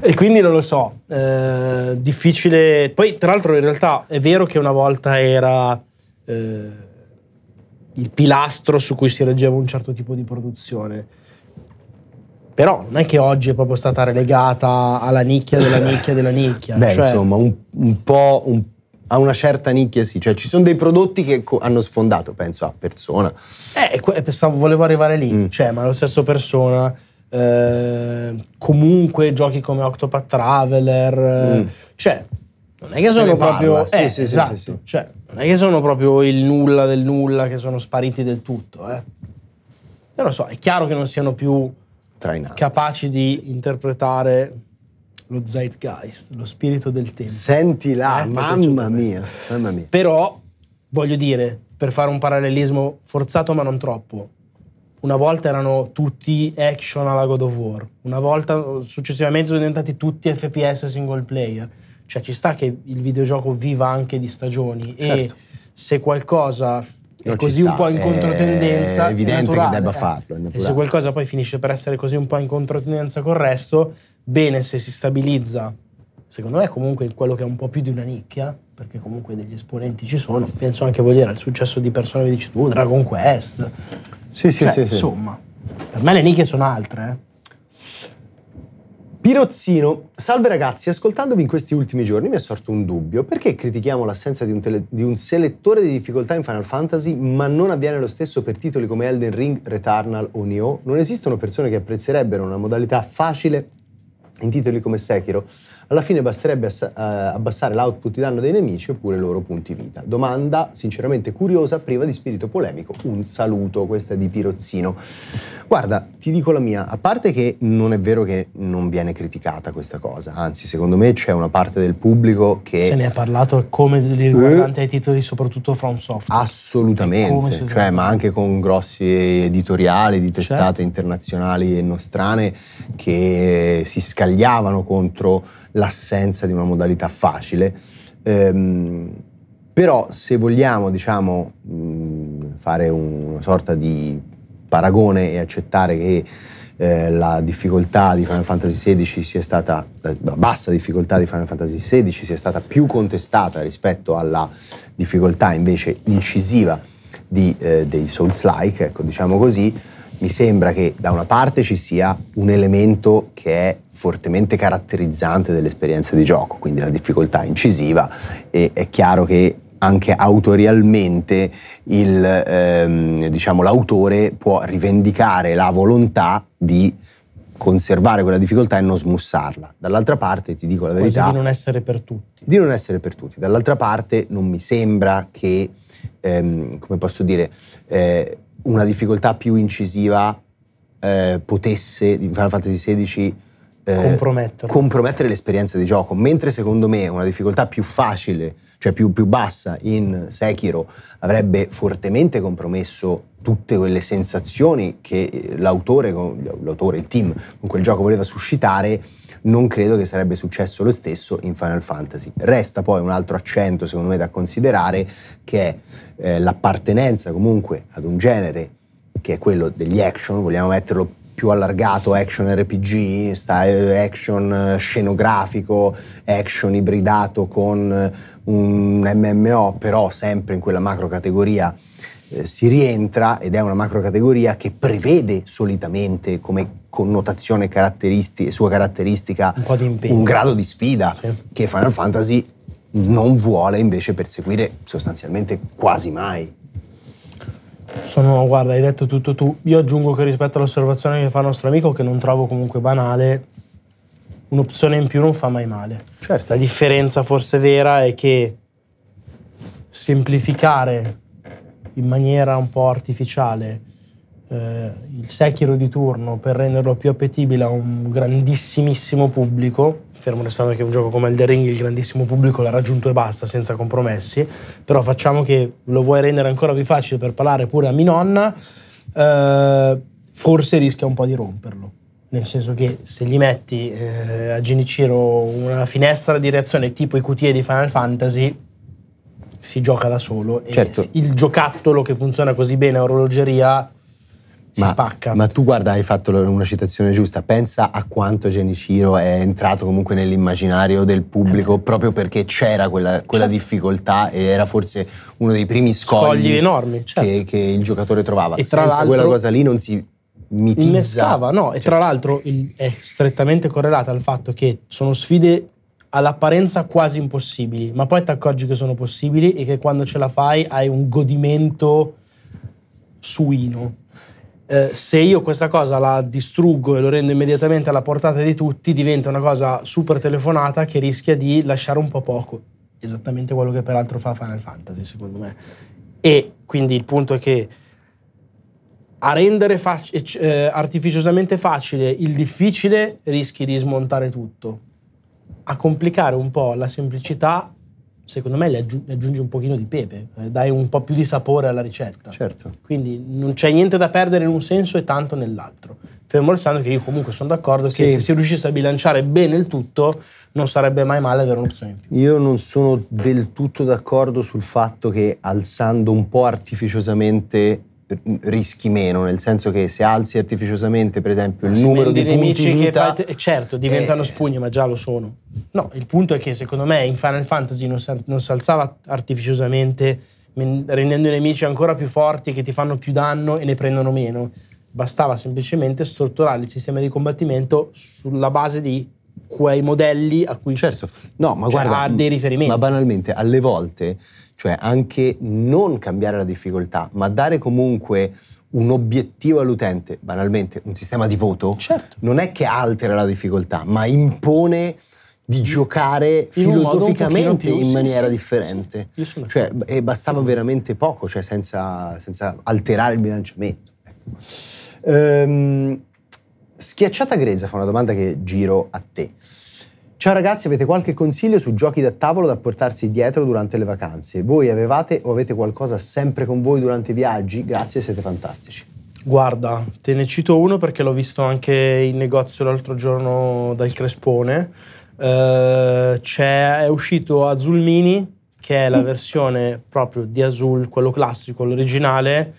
E quindi non lo so. eh, difficile. Poi, tra l'altro, in realtà è vero che una volta era eh, il pilastro su cui si reggeva un certo tipo di produzione. Però non è che oggi è proprio stata relegata alla nicchia della nicchia della nicchia. Beh, Cioè, insomma, un, un po' un- a una certa nicchia sì, cioè ci sono dei prodotti che co- hanno sfondato, penso a persona. Eh, pensavo, volevo arrivare lì, Mm. cioè, ma lo stesso persona. eh, comunque giochi come Octopath Traveler, eh, Mm. cioè, non è che sono ne parla, proprio. sì, eh, sì, esatto, sì, sì. cioè, non è che sono proprio il nulla del nulla, che sono spariti del tutto. Eh. Non lo so, è chiaro che non siano più Trainati. capaci di interpretare lo zeitgeist, lo spirito del tempo. Senti là, Eh, è mamma mia, mamma mia. Però, voglio dire, per fare un parallelismo forzato ma non troppo, una volta erano tutti action alla God of War, una volta successivamente sono diventati tutti FPS single player. Cioè ci sta che il videogioco viva anche di stagioni Certo. e se qualcosa è Non ci così sta, un po' in è controtendenza, evidente che naturale, debba eh. farlo, è E se qualcosa poi finisce per essere così un po' in controtendenza col resto, bene se si stabilizza, secondo me comunque in quello che è un po' più di una nicchia, perché comunque degli esponenti ci sono, penso anche voi dire al successo di persone che dici tu, Dragon Quest, Sì, sì, Cioè, sì, sì. insomma, per me le nicchie sono altre, eh. Pirozzino, salve ragazzi, ascoltandovi in questi ultimi giorni mi è sorto un dubbio. Perché critichiamo l'assenza di un, tele- di un selettore di difficoltà in Final Fantasy, ma non avviene lo stesso per titoli come Elden Ring, Returnal o Nioh? Non esistono persone che apprezzerebbero una modalità facile in titoli come Sekiro? Alla fine basterebbe eh, abbassare l'output di danno dei nemici oppure i loro punti vita. Domanda sinceramente curiosa, priva di spirito polemico. Un saluto, questa è di Pirozzino. Guarda, ti dico la mia, a parte che non è vero che non viene criticata questa cosa, anzi secondo me c'è una parte del pubblico che... Se ne è parlato come riguardante ai titoli soprattutto From Software. Assolutamente, cioè, ma anche con grossi editoriali di testate Certo. internazionali e nostrane che si scagliavano contro l'assenza di una modalità facile. Ehm, però se vogliamo, diciamo, mh, fare una sorta di paragone e accettare che eh, la difficoltà di Final Fantasy XVI sia stata, la bassa difficoltà di Final Fantasy XVI sia stata più contestata rispetto alla difficoltà invece incisiva di, eh, dei Souls-like, ecco, diciamo così, mi sembra che da una parte ci sia un elemento che è fortemente caratterizzante dell'esperienza di gioco, quindi la difficoltà incisiva e è chiaro che anche autorialmente il, ehm, diciamo, l'autore può rivendicare la volontà di conservare quella difficoltà e non smussarla. Dall'altra parte, ti dico la Quasi verità, di non essere per tutti. di non essere per tutti. Dall'altra parte non mi sembra che, ehm, come posso dire, eh, una difficoltà più incisiva eh, potesse, di Final Fantasy XVI, eh, Comprometterlo. compromettere l'esperienza di gioco, mentre secondo me una difficoltà più facile, cioè più, più bassa in Sekiro, avrebbe fortemente compromesso tutte quelle sensazioni che l'autore, l'autore, il team con quel gioco voleva suscitare, non credo che sarebbe successo lo stesso in Final Fantasy. Resta poi un altro accento, secondo me, da considerare, che è eh, l'appartenenza comunque ad un genere che è quello degli action, vogliamo metterlo più allargato, action RPG, style action eh, scenografico, action ibridato con eh, un MMO, però sempre in quella macro categoria eh, si rientra ed è una macro categoria che prevede solitamente come connotazione caratteristi- sua caratteristica Un un grado di sfida Sì. che Final Fantasy non vuole invece perseguire sostanzialmente quasi mai. Sono, guarda, hai detto tutto tu. Io aggiungo che rispetto all'osservazione che fa il nostro amico, che non trovo comunque banale, un'opzione in più non fa mai male. Certo. La differenza forse vera è che semplificare in maniera un po' artificiale eh, il Sekiro di turno per renderlo più appetibile a un grandissimissimo pubblico, fermo restando che un gioco come Elden Ring il grandissimo pubblico l'ha raggiunto e basta, senza compromessi, però facciamo che lo vuoi rendere ancora più facile per parlare pure a mia nonna, eh, forse rischia un po' di romperlo. Nel senso che se gli metti eh, a Genichiro una finestra di reazione tipo i QTE di Final Fantasy, si gioca da solo e Certo. il giocattolo che funziona così bene a orologeria si ma, spacca. ma tu guarda, hai fatto una citazione giusta. Pensa a quanto Genichiro è entrato comunque nell'immaginario del pubblico proprio perché c'era quella, quella Certo. difficoltà e era forse uno dei primi scogli, Scogli enormi, certo. che, che il giocatore trovava. E tra Senza l'altro- quella cosa lì non si mitizza. innescava, no, e tra l'altro il- è strettamente correlata al fatto che sono sfide all'apparenza quasi impossibili, ma poi ti accorgi che sono possibili e che quando ce la fai hai un godimento suino. Eh, se io questa cosa la distruggo e lo rendo immediatamente alla portata di tutti, diventa una cosa super telefonata che rischia di lasciare un po' poco. Esattamente quello che peraltro fa Final Fantasy, secondo me. E quindi il punto è che a rendere fac- eh, artificiosamente facile il difficile rischi di smontare tutto. A complicare un po' la semplicità secondo me le, aggi- le aggiungi un pochino di pepe, eh, dai un po' più di sapore alla ricetta. Certo. Quindi non c'è niente da perdere in un senso e tanto nell'altro. Fermo restando che io comunque sono d'accordo che Sì. se si riuscisse a bilanciare bene il tutto, non sarebbe mai male avere un'opzione in più. Io non sono del tutto d'accordo sul fatto che alzando un po' artificiosamente rischi meno, nel senso che se alzi artificiosamente per esempio il Se numero di punti nemici che vita, fai te- certo, diventano eh, spugne, ma già lo sono. No, il punto è che secondo me in Final Fantasy non si, non si alzava artificiosamente, men- rendendo i nemici ancora più forti, che ti fanno più danno e ne prendono meno. Bastava semplicemente strutturare il sistema di combattimento sulla base di quei modelli a cui Certo, no, ma Cioè, guarda, ha dei riferimenti. Ma banalmente, alle volte, cioè anche non cambiare la difficoltà, ma dare comunque un obiettivo all'utente, banalmente un sistema di voto, Certo. non è che altera la difficoltà, ma impone di giocare In filosoficamente più- in sì, maniera sì, differente. sì. Sono Cioè, e bastava veramente poco, cioè senza, senza alterare il bilanciamento. ecco. Ehm, Schiacciata Grezza fa una domanda che giro a te. Ciao ragazzi, avete qualche consiglio su giochi da tavolo da portarsi dietro durante le vacanze? Voi avevate o avete qualcosa sempre con voi durante i viaggi? Grazie, siete fantastici. Guarda, te ne cito uno perché l'ho visto anche in negozio l'altro giorno dal Crespone. Eh, è uscito Azul Mini, che è la versione proprio di Azul, quello classico, l'originale,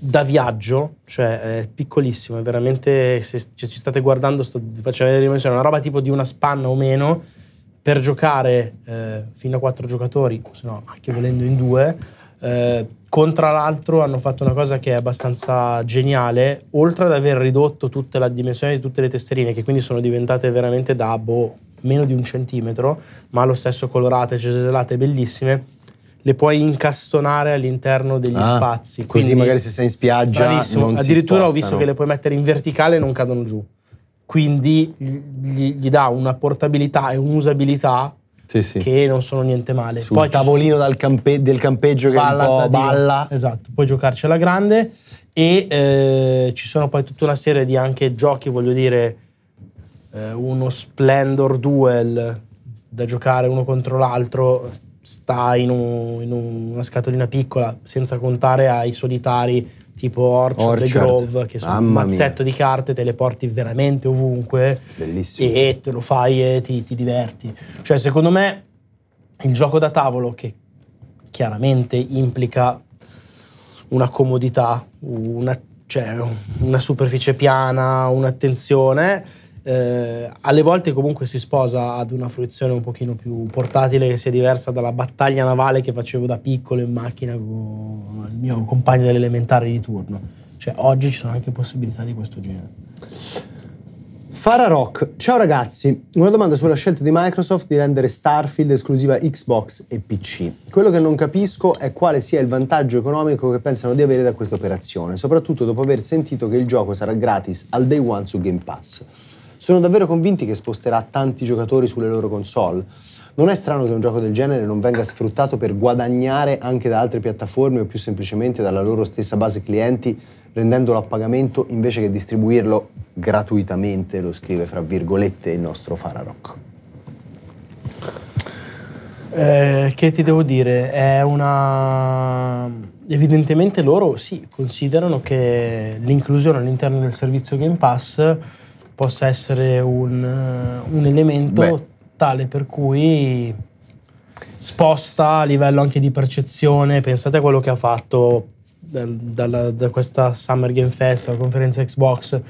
da viaggio, cioè è piccolissimo, è veramente, se se ci state guardando, sto vi faccio vedere è una roba tipo di una spanna o meno, per giocare eh, fino a quattro giocatori, se no anche volendo in due. Eh, contra l'altro hanno fatto una cosa che è abbastanza geniale, oltre ad aver ridotto tutta la dimensione di tutte le tesserine, che quindi sono diventate veramente da boh, meno di un centimetro, ma allo stesso colorate, ceselate, bellissime, le puoi incastonare all'interno degli Ah, spazi. Così quindi- magari se sei in spiaggia Bravissimo. Addirittura ho spostano. visto che le puoi mettere in verticale e non cadono giù. Quindi gli, gli dà una portabilità e un'usabilità Sì, sì. che non sono niente male. Sul ci tavolino dal campe- del campeggio che balla un da po' balla. Esatto, puoi giocarci alla grande e eh, ci sono poi tutta una serie di anche giochi, voglio dire, eh, uno Splendor Duel da giocare uno contro l'altro sta in, un- in un- una scatolina piccola, senza contare ai solitari tipo Orchard, e Orchard. Grove, che sono un Mamma mia. mazzetto di carte, te le porti veramente ovunque Bellissimo. e te lo fai e ti, ti diverti. Cioè, secondo me, il gioco da tavolo, che chiaramente implica una comodità, una, cioè, una superficie piana, un'attenzione, eh, alle volte comunque si sposa ad una fruizione un pochino più portatile che sia diversa dalla battaglia navale che facevo da piccolo in macchina con il mio compagno dell'elementare di turno. Cioè, oggi ci sono anche possibilità di questo genere. Fara Rock, ciao ragazzi, una domanda sulla scelta di Microsoft di rendere Starfield esclusiva Xbox e PC. Quello che non capisco è quale sia il vantaggio economico che pensano di avere da questa operazione, soprattutto dopo aver sentito che il gioco sarà gratis al day one su Game Pass. Sono davvero convinti che sposterà tanti giocatori sulle loro console? Non è strano che un gioco del genere non venga sfruttato per guadagnare anche da altre piattaforme o più semplicemente dalla loro stessa base clienti, rendendolo a pagamento invece che distribuirlo gratuitamente, lo scrive fra virgolette il nostro Fararok. Eh, che ti devo dire? È una. Evidentemente loro sì, considerano che l'inclusione all'interno del servizio Game Pass possa essere un, eh, un elemento Beh. tale per cui sposta a livello anche di percezione. Pensate a quello che ha fatto dal- dalla- da questa Summer Game Fest, la conferenza Xbox,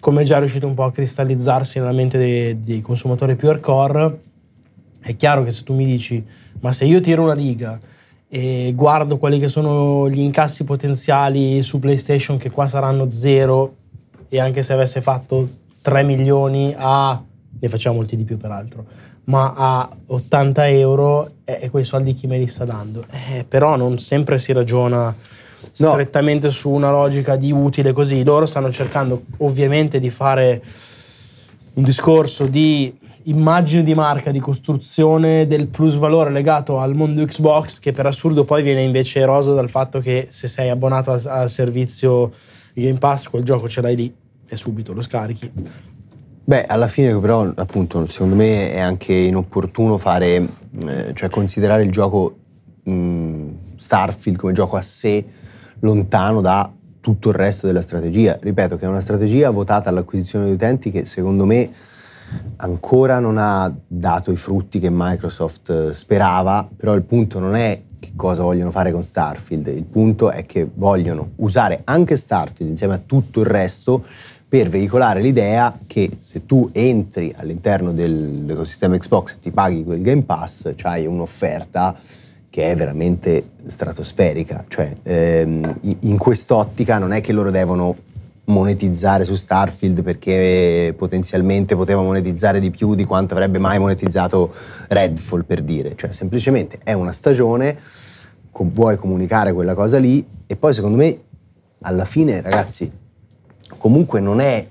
come è già riuscito un po' a cristallizzarsi nella mente dei, dei consumatori più hardcore. È chiaro che se tu mi dici, ma se io tiro una riga e guardo quelli che sono gli incassi potenziali su PlayStation, che qua saranno zero, e anche se avesse fatto 3 milioni a, ne facciamo molti di più peraltro, ma a 80 euro, e e quei soldi chi me li sta dando? Eh, però non sempre si ragiona No. strettamente su una logica di utile così. Loro stanno cercando ovviamente di fare un discorso di immagine di marca, di costruzione del plus valore legato al mondo Xbox, che per assurdo poi viene invece eroso dal fatto che se sei abbonato al, al servizio Game Pass, quel gioco ce l'hai lì e subito lo scarichi. Beh, alla fine però, appunto, secondo me è anche inopportuno fare, eh, cioè considerare il gioco mh, Starfield come gioco a sé lontano da tutto il resto della strategia. Ripeto che è una strategia votata all'acquisizione di utenti che secondo me ancora non ha dato i frutti che Microsoft eh, sperava, però il punto non è che cosa vogliono fare con Starfield, il punto è che vogliono usare anche Starfield insieme a tutto il resto per veicolare l'idea che se tu entri all'interno dell'ecosistema Xbox e ti paghi quel Game Pass, c'hai un'offerta che è veramente stratosferica. Cioè, ehm, in quest'ottica non è che loro devono monetizzare su Starfield perché potenzialmente poteva monetizzare di più di quanto avrebbe mai monetizzato Redfall per dire, cioè semplicemente è una stagione, vuoi comunicare quella cosa lì e poi secondo me alla fine ragazzi comunque non è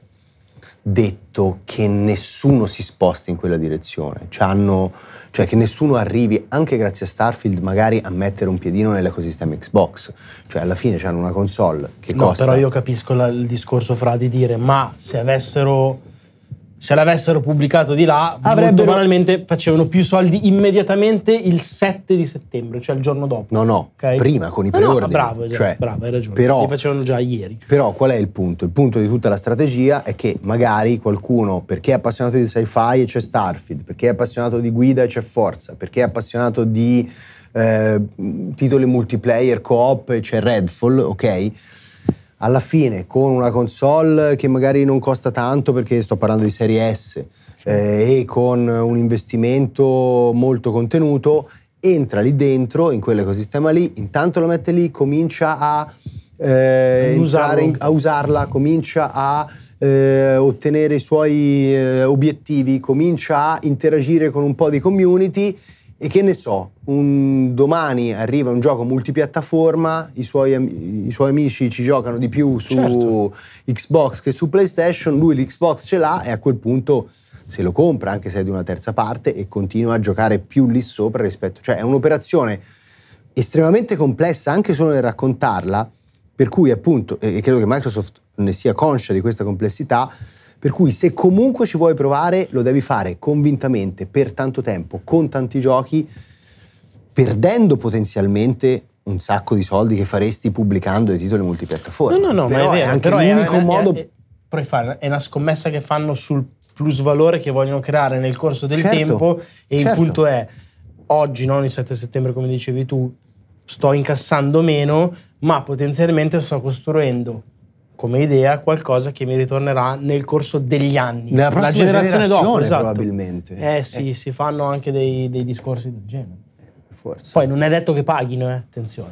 detto che nessuno si sposti in quella direzione, C'hanno, cioè che nessuno arrivi, anche grazie a Starfield, magari a mettere un piedino nell'ecosistema Xbox. Cioè alla fine hanno una console che no, costa... però io capisco la, il discorso fra di dire, ma se avessero se l'avessero pubblicato di là, Avrebbero... banalmente facevano più soldi immediatamente il 7 di settembre, cioè il giorno dopo. No, no, okay? prima con i preordini. No, bravo, esatto, cioè, bravo, hai ragione. Però, Li facevano già ieri. Però qual è il punto? Il punto di tutta la strategia è che magari qualcuno, perché è appassionato di sci-fi e c'è Starfield, perché è appassionato di guida e c'è Forza, perché è appassionato di eh, titoli multiplayer, co-op e c'è Redfall, ok? Alla fine con una console che magari non costa tanto perché sto parlando di serie S eh, e con un investimento molto contenuto, entra lì dentro, in quell'ecosistema lì, intanto lo mette lì, comincia a, eh, in, a usarla, comincia a eh, ottenere i suoi eh, obiettivi, comincia a interagire con un po' di community e che ne so, un domani arriva un gioco multipiattaforma, i suoi, i suoi amici ci giocano di più su certo. Xbox che su PlayStation, lui l'Xbox ce l'ha e a quel punto se lo compra, anche se è di una terza parte, e continua a giocare più lì sopra rispetto... Cioè è un'operazione estremamente complessa anche solo nel raccontarla, per cui appunto, e credo che Microsoft ne sia conscia di questa complessità, per cui se comunque ci vuoi provare lo devi fare convintamente per tanto tempo, con tanti giochi, perdendo potenzialmente un sacco di soldi che faresti pubblicando dei titoli multipiattaforma. No, no, no, però ma è vero. È anche però l'unico è, modo... È, è, è, una scommessa che fanno sul plus valore che vogliono creare nel corso del certo, tempo e certo. il punto è, oggi, non il 7 settembre come dicevi tu, sto incassando meno, ma potenzialmente sto costruendo come idea qualcosa che mi ritornerà nel corso degli anni. Nella prossima La generazione, generazione dopo, esatto. probabilmente. Eh sì, eh. si fanno anche dei, dei, discorsi del genere. Forse. Poi non è detto che paghino, eh? attenzione.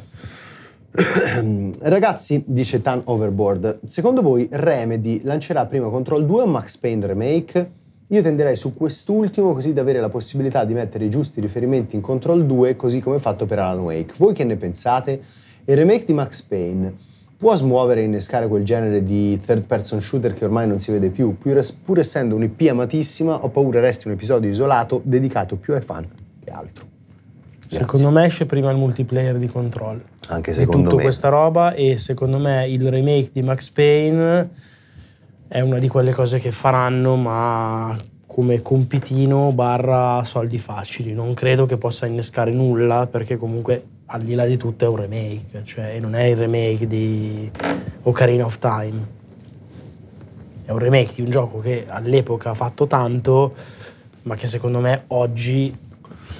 Ragazzi, dice Tan Overboard, secondo voi Remedy lancerà prima Control 2 o Max Payne Remake? Io tenderei su quest'ultimo così da avere la possibilità di mettere i giusti riferimenti in Control 2 così come fatto per Alan Wake. Voi che ne pensate? Il remake di Max Payne può smuovere e innescare quel genere di third person shooter che ormai non si vede più, pur, pur essendo un'IP amatissima, ho paura resti un episodio isolato dedicato più ai fan che altro. Grazie. Secondo me esce prima il multiplayer di Control. Anche secondo tutto me. questa roba e secondo me il remake di Max Payne è una di quelle cose che faranno, ma come compitino barra soldi facili. Non credo che possa innescare nulla perché comunque al di là di tutto è un remake, cioè non è il remake di Ocarina of Time. È un remake di un gioco che all'epoca ha fatto tanto, ma che secondo me oggi...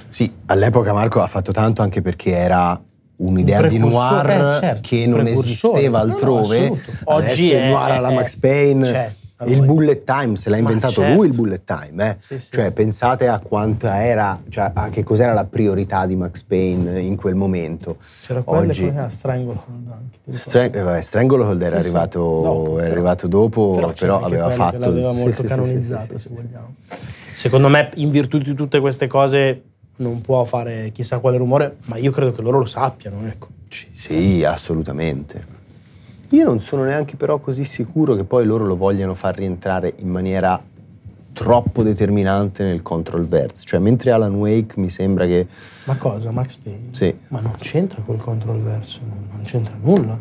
Sì, all'epoca Marco ha fatto tanto anche perché era un'idea un di noir eh, certo, che non esisteva altrove. No, no, oggi è noir alla Max Payne. Certo il bullet time, se l'ha inventato certo. lui il bullet time, eh? sì, sì, cioè sì. pensate a quanta era, cioè a che cos'era la priorità di Max Payne in quel momento. C'era quello Oggi... che era Stranglehold anche. Strang- eh, vabbè, Stranglehold era, arrivato, dopo, era arrivato dopo, però, però aveva fatto... L'aveva molto canonizzato, se vogliamo. Secondo me, in virtù di tutte queste cose, non può fare chissà quale rumore, ma io credo che loro lo sappiano, ecco. Sì, assolutamente. Io non sono neanche però così sicuro che poi loro lo vogliano far rientrare in maniera troppo determinante nel control verse. Cioè, mentre Alan Wake mi sembra che. Ma cosa? Max Payne? Sì. Ma non c'entra col control verse, non c'entra nulla.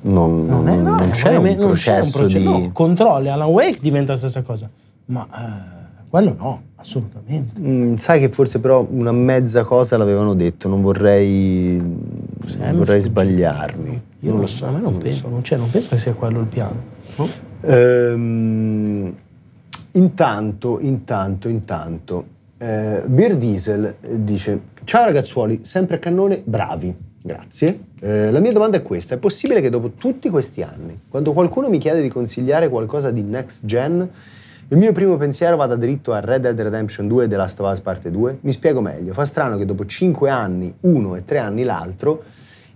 non, non, è- no, non c'è, un non c'è processo proce- di... no, controlli, Alan Wake diventa la stessa cosa. Ma eh, quello no, assolutamente. Mm, sai che forse però una mezza cosa l'avevano detto, non vorrei, non vorrei sbagliarmi. Io non lo so, a me non, penso, non, c'è, non penso che sia quello il piano. Ehm, intanto, intanto, intanto, eh, Beer Diesel dice: Ciao ragazzuoli, sempre a cannone, bravi. Grazie. Eh, la mia domanda è questa: è possibile che dopo tutti questi anni, quando qualcuno mi chiede di consigliare qualcosa di next gen, il mio primo pensiero vada dritto a Red Dead Redemption 2 e The Last of Us Parte 2? Mi spiego meglio. Fa strano che dopo 5 anni uno e 3 anni l'altro,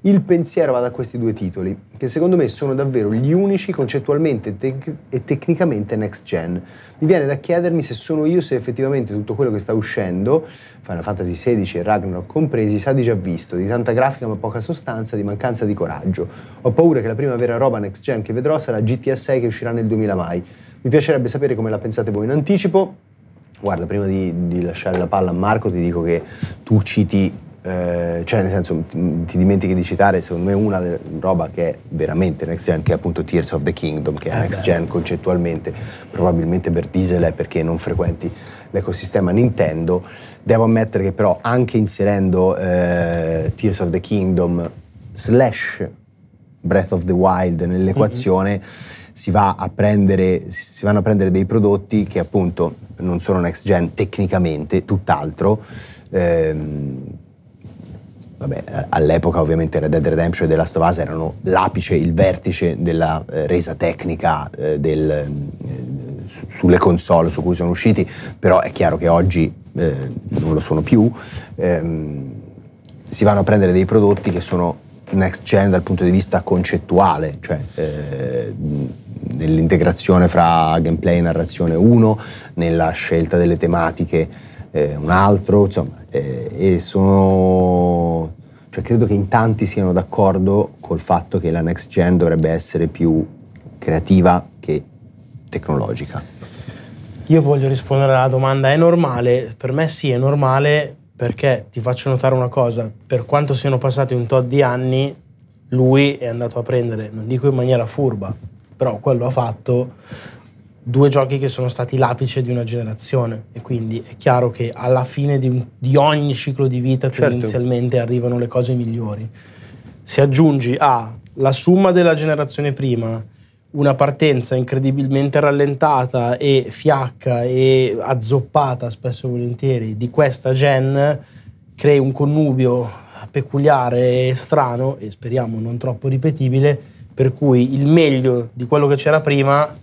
il pensiero vada a questi due titoli, che secondo me sono davvero gli unici concettualmente tec- e tecnicamente next gen. Mi viene da chiedermi se sono io, se effettivamente tutto quello che sta uscendo, Final Fantasy XVI e Ragnarok compresi, sa di già visto, di tanta grafica ma poca sostanza, di mancanza di coraggio. Ho paura che la prima vera roba next gen che vedrò sarà GTA 6 che uscirà nel 2000 mai. Mi piacerebbe sapere come la pensate voi in anticipo. Guarda, prima di, di lasciare la palla a Marco ti dico che tu citi, eh, cioè nel senso ti, ti dimentichi di citare secondo me una roba che è veramente next gen, che è appunto Tears of the Kingdom, che è next gen concettualmente, probabilmente per Diesel è perché non frequenti l'ecosistema Nintendo. Devo ammettere che però anche inserendo eh, Tears of the Kingdom slash Breath of the Wild nell'equazione si, va a prendere, si vanno a prendere dei prodotti che appunto non sono next gen tecnicamente, tutt'altro. Ehm, vabbè, all'epoca ovviamente Red Dead Redemption e The Last of Us erano l'apice, il vertice della eh, resa tecnica eh, del, eh, su- sulle console su cui sono usciti, però è chiaro che oggi eh, non lo sono più. Ehm, si vanno a prendere dei prodotti che sono next gen dal punto di vista concettuale, cioè eh, nell'integrazione fra gameplay e narrazione uno, nella scelta delle tematiche eh, un altro, insomma, eh, e sono... Cioè credo che in tanti siano d'accordo col fatto che la next gen dovrebbe essere più creativa che tecnologica. Io voglio rispondere alla domanda, è normale? Per me sì, è normale perché ti faccio notare una cosa, per quanto siano passati un tot di anni, lui è andato a prendere, non dico in maniera furba, però quello ha fatto due giochi che sono stati l'apice di una generazione e quindi è chiaro che alla fine di, di ogni ciclo di vita Certo. tendenzialmente arrivano le cose migliori. Se aggiungi a la somma della generazione prima una partenza incredibilmente rallentata e fiacca e azzoppata spesso e volentieri di questa gen crei un connubio peculiare e strano e speriamo non troppo ripetibile per cui il meglio di quello che c'era prima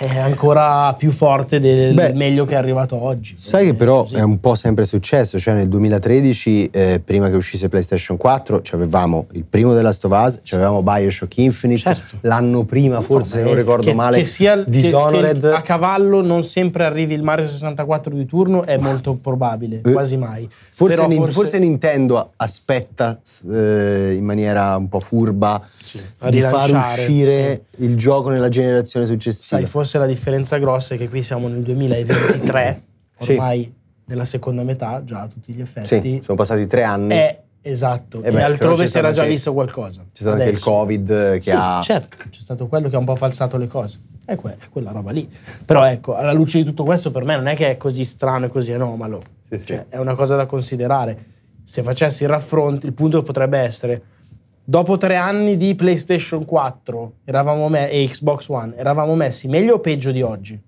è ancora più forte del Beh, meglio che è arrivato oggi. Sai che però così. è un po' sempre successo, cioè nel 2013, eh, prima che uscisse PlayStation 4, avevamo il primo della Last of Us, avevamo Bioshock Infinite, Certo. l'anno prima, forse se non ricordo che, male, che sia che- Dishonored. che a cavallo non sempre arrivi il Mario 64 di turno è molto probabile, Eh, quasi mai. Forse, Però Nin- forse Nintendo aspetta eh, in maniera un po' furba a di far uscire il gioco nella generazione successiva. Sai, forse la differenza grossa è che qui siamo nel 2023, Sì. ormai nella seconda metà, già a tutti gli effetti. Sì, sono passati tre anni. È esatto, Eh e beh, però altrove si era già anche- visto qualcosa. C'è stato anche il Adesso- Covid che Sì, ha... certo, c'è stato quello che ha un po' falsato le cose. È, que- è quella roba lì. Però ecco, alla luce di tutto questo, per me non è che è così strano e così anomalo. Sì, sì. Cioè, è una cosa da considerare. Se facessi il raffronto, il punto potrebbe essere: dopo tre anni di PlayStation 4 eravamo me- e Xbox One, eravamo messi meglio o peggio di oggi?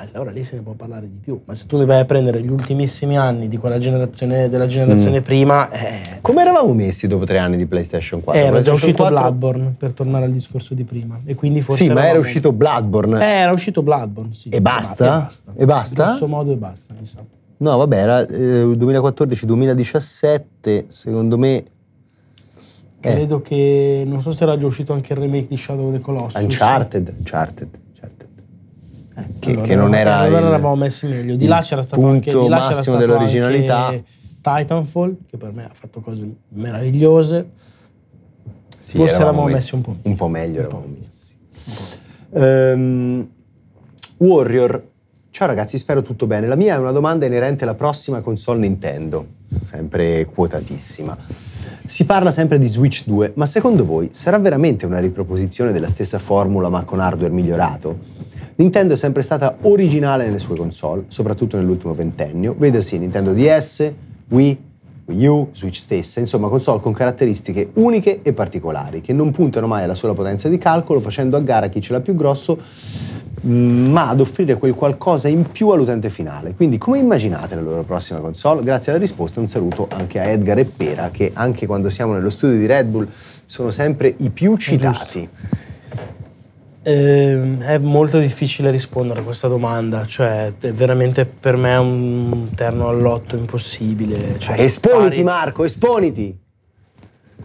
Allora lì se ne può parlare di più. Ma se tu mi vai a prendere gli ultimissimi anni di quella generazione, della Mm. generazione prima, eh, Come eravamo messi dopo tre anni di PlayStation 4? era già uscito 4? Bloodborne, per tornare al discorso di prima. E quindi forse Sì, ma era uscito Bloodborne. Eh, era uscito Bloodborne, sì. E basta? E basta? Grosso modo e basta, mi sa. No, vabbè, era eh, 2014-2017, secondo me... Eh, Credo che non so se era già uscito anche il remake di Shadow of the Colossus. Uncharted, Uncharted, Uncharted. Eh, che- allora che non era allora il- eravamo messi meglio. Di là c'era stato punto anche di là c'era massimo dell'originalità. Titanfall, che per me ha fatto cose meravigliose. Sì, Forse eravamo eravamo messi un po'. Un po' meglio eravamo messi. Ehm, Warrior, ciao ragazzi, spero tutto bene. La mia è una domanda inerente alla prossima console Nintendo, sempre quotatissima. Si parla sempre di Switch 2, ma secondo voi sarà veramente una riproposizione della stessa formula ma con hardware migliorato? Nintendo è sempre stata originale nelle sue console, soprattutto nell'ultimo ventennio, vedasi Nintendo DS, Wii, Wii U, Switch stessa, insomma console con caratteristiche uniche e particolari, che non puntano mai alla sola potenza di calcolo, facendo a gara chi ce l'ha più grosso, mm, ma ad offrire quel qualcosa in più all'utente finale. Quindi come immaginate la loro prossima console? Grazie alla risposta un saluto anche a Edgar e Pera, che anche quando siamo nello studio di Red Bull sono sempre i più citati. Eh, è molto difficile rispondere a questa domanda, cioè è veramente per me è un terno all'otto impossibile. Cioè, esponiti spari- Marco, esponiti!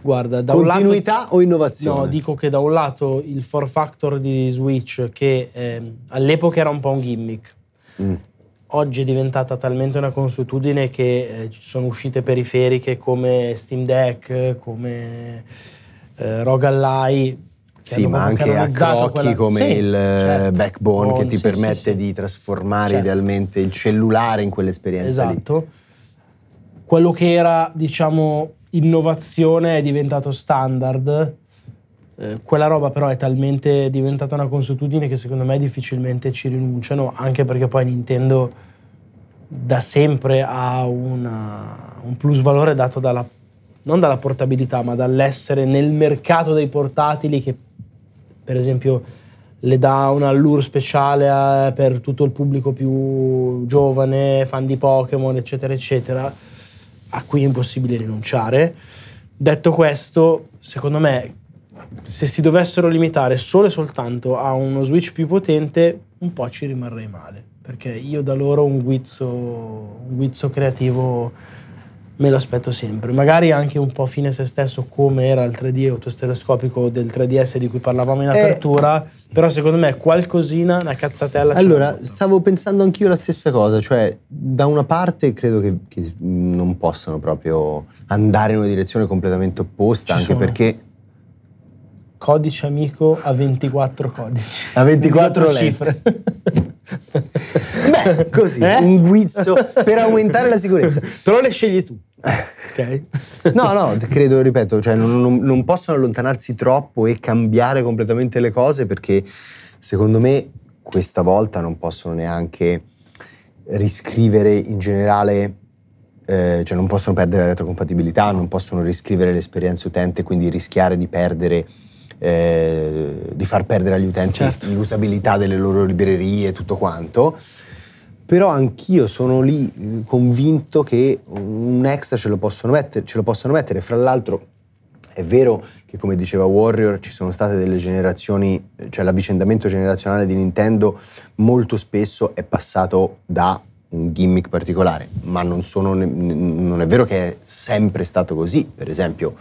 Guarda, da un lato Continuità o innovazione? No, dico che da un lato il for factor di Switch, che ehm, all'epoca era un po' un gimmick, Mm. oggi è diventata talmente una consuetudine che eh, ci sono uscite periferiche come Steam Deck, come eh, ROG Ally. Che Sì, ma anche a crocchi quella- come Sì, il certo. backbone che Con- ti sì, permette sì, di trasformare Certo. idealmente il cellulare in quell'esperienza lì. Esatto. Quello che era, diciamo, innovazione è diventato standard. Eh, quella roba però è talmente diventata una consuetudine che secondo me difficilmente ci rinunciano, anche perché poi Nintendo da sempre ha una- un plus valore dato dalla, non dalla portabilità, ma dall'essere nel mercato dei portatili che per esempio le dà un allure speciale eh, per tutto il pubblico più giovane, fan di Pokémon, eccetera, eccetera, a cui è impossibile rinunciare. Detto questo, secondo me, se si dovessero limitare solo e soltanto a uno Switch più potente, un po' ci rimarrei male, perché io da loro un guizzo, un guizzo creativo me lo aspetto sempre. Magari anche un po' fine se stesso, come era il 3D autostereoscopico del 3DS di cui parlavamo in Eh. apertura, però secondo me qualcosina, una cazzatella. Allora, stavo pensando anch'io la stessa cosa, cioè da una parte credo che, che non possano proprio andare in una direzione completamente opposta, Ci anche sono. perché codice amico a 24 codici. a 24 24 cifre. Beh, così, Eh? un guizzo per aumentare la sicurezza. Però le scegli tu. Ok? No, no, credo, ripeto, cioè non, non- non possono allontanarsi troppo e cambiare completamente le cose perché secondo me questa volta non possono neanche riscrivere in generale, eh, cioè non possono perdere la retrocompatibilità, non possono riscrivere l'esperienza utente, quindi rischiare di perdere, eh, di far perdere agli utenti Certo. l'usabilità delle loro librerie e tutto quanto. Però anch'io sono lì eh, convinto che un extra ce lo possono mettere. Ce lo possono mettere. Fra l'altro è vero che come diceva Warrior ci sono state delle generazioni, cioè l'avvicendamento generazionale di Nintendo molto spesso è passato da un gimmick particolare, ma non, sono non è vero che è sempre stato così. Per esempio,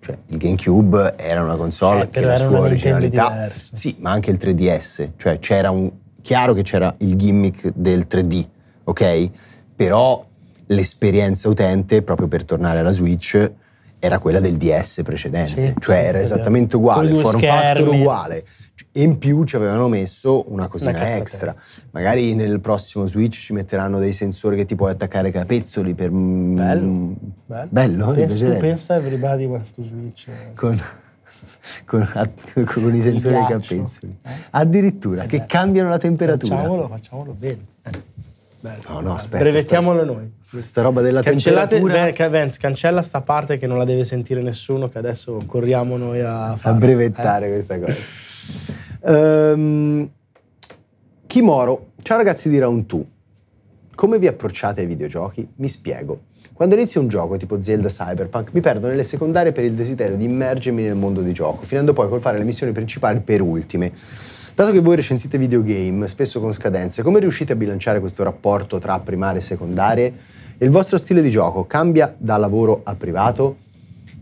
cioè, il GameCube era una console Eh, che la sua originalità... Sì, ma anche il 3DS, cioè c'era un chiaro che c'era il gimmick del 3D, ok? Però l'esperienza utente, proprio per tornare alla Switch, era quella del DS precedente, Sì, cioè era è esattamente uguale, form factor uguale. E in più ci avevano messo una cosina Una extra. Magari nel prossimo Switch ci metteranno dei sensori che ti puoi attaccare capezzoli per... Bello. Bello, Tu mi pensa, tu pensa everybody wants to switch. con, con, con i sensori ai capezzoli. Eh? Addirittura, che cambiano la temperatura. Facciamolo, facciamolo bene. Bello. No, no, aspetta, Brevettiamolo noi. Questa roba della Cancellate, temperatura Vance, cancella sta parte che non la deve sentire nessuno, che adesso corriamo noi a a fare. brevettare questa cosa. Ehm, Kimoro, ciao ragazzi di Round 2. Come vi approcciate ai videogiochi? Mi spiego. Quando inizio un gioco tipo Zelda Cyberpunk mi perdo nelle secondarie per il desiderio di immergermi nel mondo di gioco, finendo poi col fare le missioni principali per ultime. Dato che voi recensite videogame, spesso con scadenze, come riuscite a bilanciare questo rapporto tra primarie e secondarie? Il vostro stile di gioco cambia da lavoro a privato?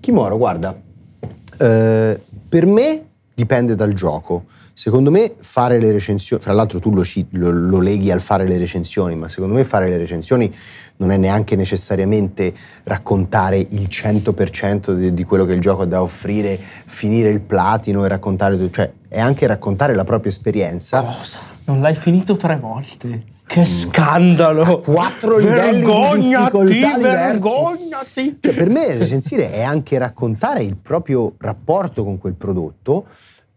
Kimoro, guarda, eh, per me dipende dal gioco. Secondo me fare le recensioni, fra l'altro tu lo, lo- lo leghi al fare le recensioni, ma secondo me fare le recensioni non è neanche necessariamente raccontare il 100% di, di quello che il gioco ha da offrire, finire il platino e raccontare, cioè è anche raccontare la propria esperienza. Cosa? Non l'hai finito tre volte? Che scandalo! Quattro livelli vergognati, di difficoltà vergognati! Cioè, per me recensire è anche raccontare il proprio rapporto con quel prodotto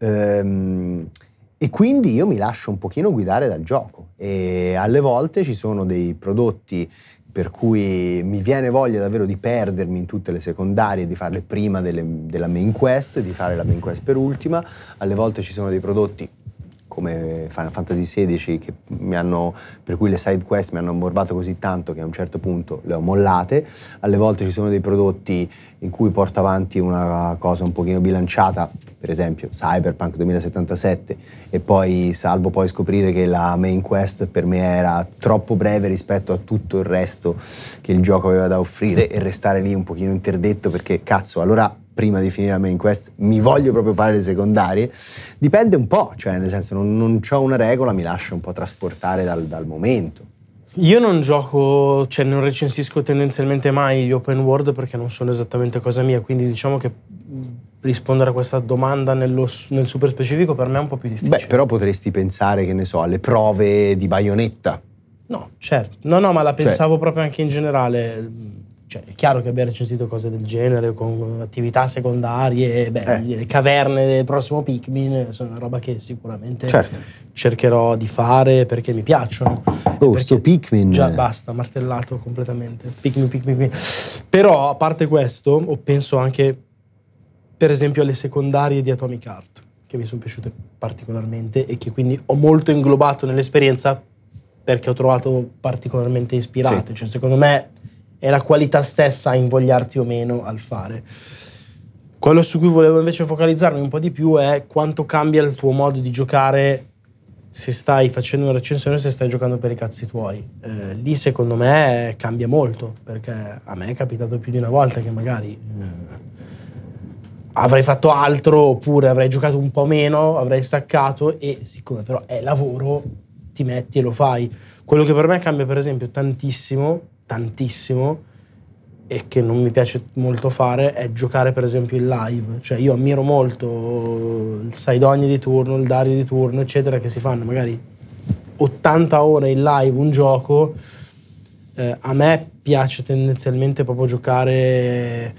ehm, e quindi io mi lascio un pochino guidare dal gioco. E alle volte ci sono dei prodotti per cui mi viene voglia davvero di perdermi in tutte le secondarie, di farle prima delle, della main quest, di fare la main quest per ultima, alle volte ci sono dei prodotti come Final Fantasy XVI hanno, per cui le side quest mi hanno ammorbato così tanto che a un certo punto le ho mollate, alle volte ci sono dei prodotti in cui porto avanti una cosa un pochino bilanciata, per esempio Cyberpunk 2077 e poi salvo poi scoprire che la main quest per me era troppo breve rispetto a tutto il resto che il gioco aveva da offrire e restare lì un pochino interdetto perché cazzo allora prima di finire la main quest, mi voglio proprio fare le secondarie. Dipende un po', cioè nel senso non, non ho una regola, mi lascio un po' trasportare dal, dal momento. Io non gioco, cioè non recensisco tendenzialmente mai gli open world perché non sono esattamente cosa mia, quindi diciamo che rispondere a questa domanda nello, nel super specifico per me è un po' più difficile. Beh, però potresti pensare, che ne so, alle prove di baionetta. No, certo. No, no, ma la cioè pensavo cioè, proprio anche in generale cioè, è chiaro che abbia recensito cose del genere con attività secondarie, beh, eh. le caverne del prossimo Pikmin sono una roba che sicuramente certo. cercherò di fare perché mi piacciono. Oh, sto Pikmin. Già basta, martellato completamente. Pikmin, Pikmin, Pikmin. Però a parte questo, o penso anche per esempio alle secondarie di Atomic Heart, che mi sono piaciute particolarmente e che quindi ho molto inglobato nell'esperienza perché ho trovato particolarmente ispirate. Sì. Cioè, secondo me è la qualità stessa a invogliarti o meno al fare. Quello su cui volevo invece focalizzarmi un po' di più è quanto cambia il tuo modo di giocare se stai facendo una recensione o se stai giocando per i cazzi tuoi. Eh, lì secondo me cambia molto, perché a me è capitato più di una volta che magari eh, avrei fatto altro oppure avrei giocato un po' meno, avrei staccato e siccome però è lavoro ti metti e lo fai. Quello che per me cambia per esempio tantissimo tantissimo e che non mi piace molto fare è giocare per esempio in live. Cioè io ammiro molto il Saidogni di turno, il Dario di turno, eccetera, che si fanno magari 80 ore in live un gioco. Eh, a me piace tendenzialmente proprio giocare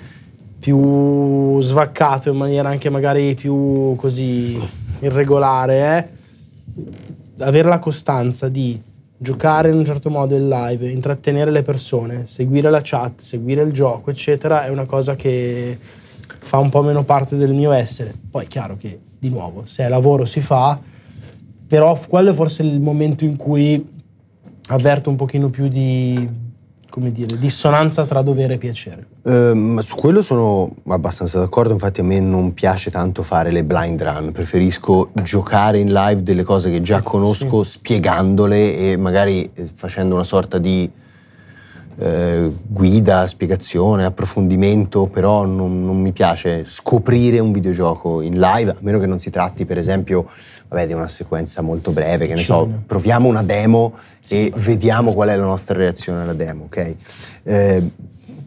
più svaccato in maniera anche magari più così irregolare, eh? avere la costanza di giocare in un certo modo il live, intrattenere le persone, seguire la chat, seguire il gioco, eccetera, è una cosa che fa un po' meno parte del mio essere. Poi è chiaro che, di nuovo, se è lavoro si fa, però quello è forse il momento in cui avverto un pochino più di come dire, dissonanza tra dovere e piacere. Uh, su quello sono abbastanza d'accordo, infatti a me non piace tanto fare le blind run, preferisco giocare in live delle cose che già conosco, sì. spiegandole e magari eh, facendo una sorta di eh, guida, spiegazione, approfondimento, però non, non, mi piace scoprire un videogioco in live, a meno che non si tratti per esempio vabbè, di una sequenza molto breve, che ne so, proviamo una demo sì, e vediamo qual è la nostra reazione alla demo, ok? Eh,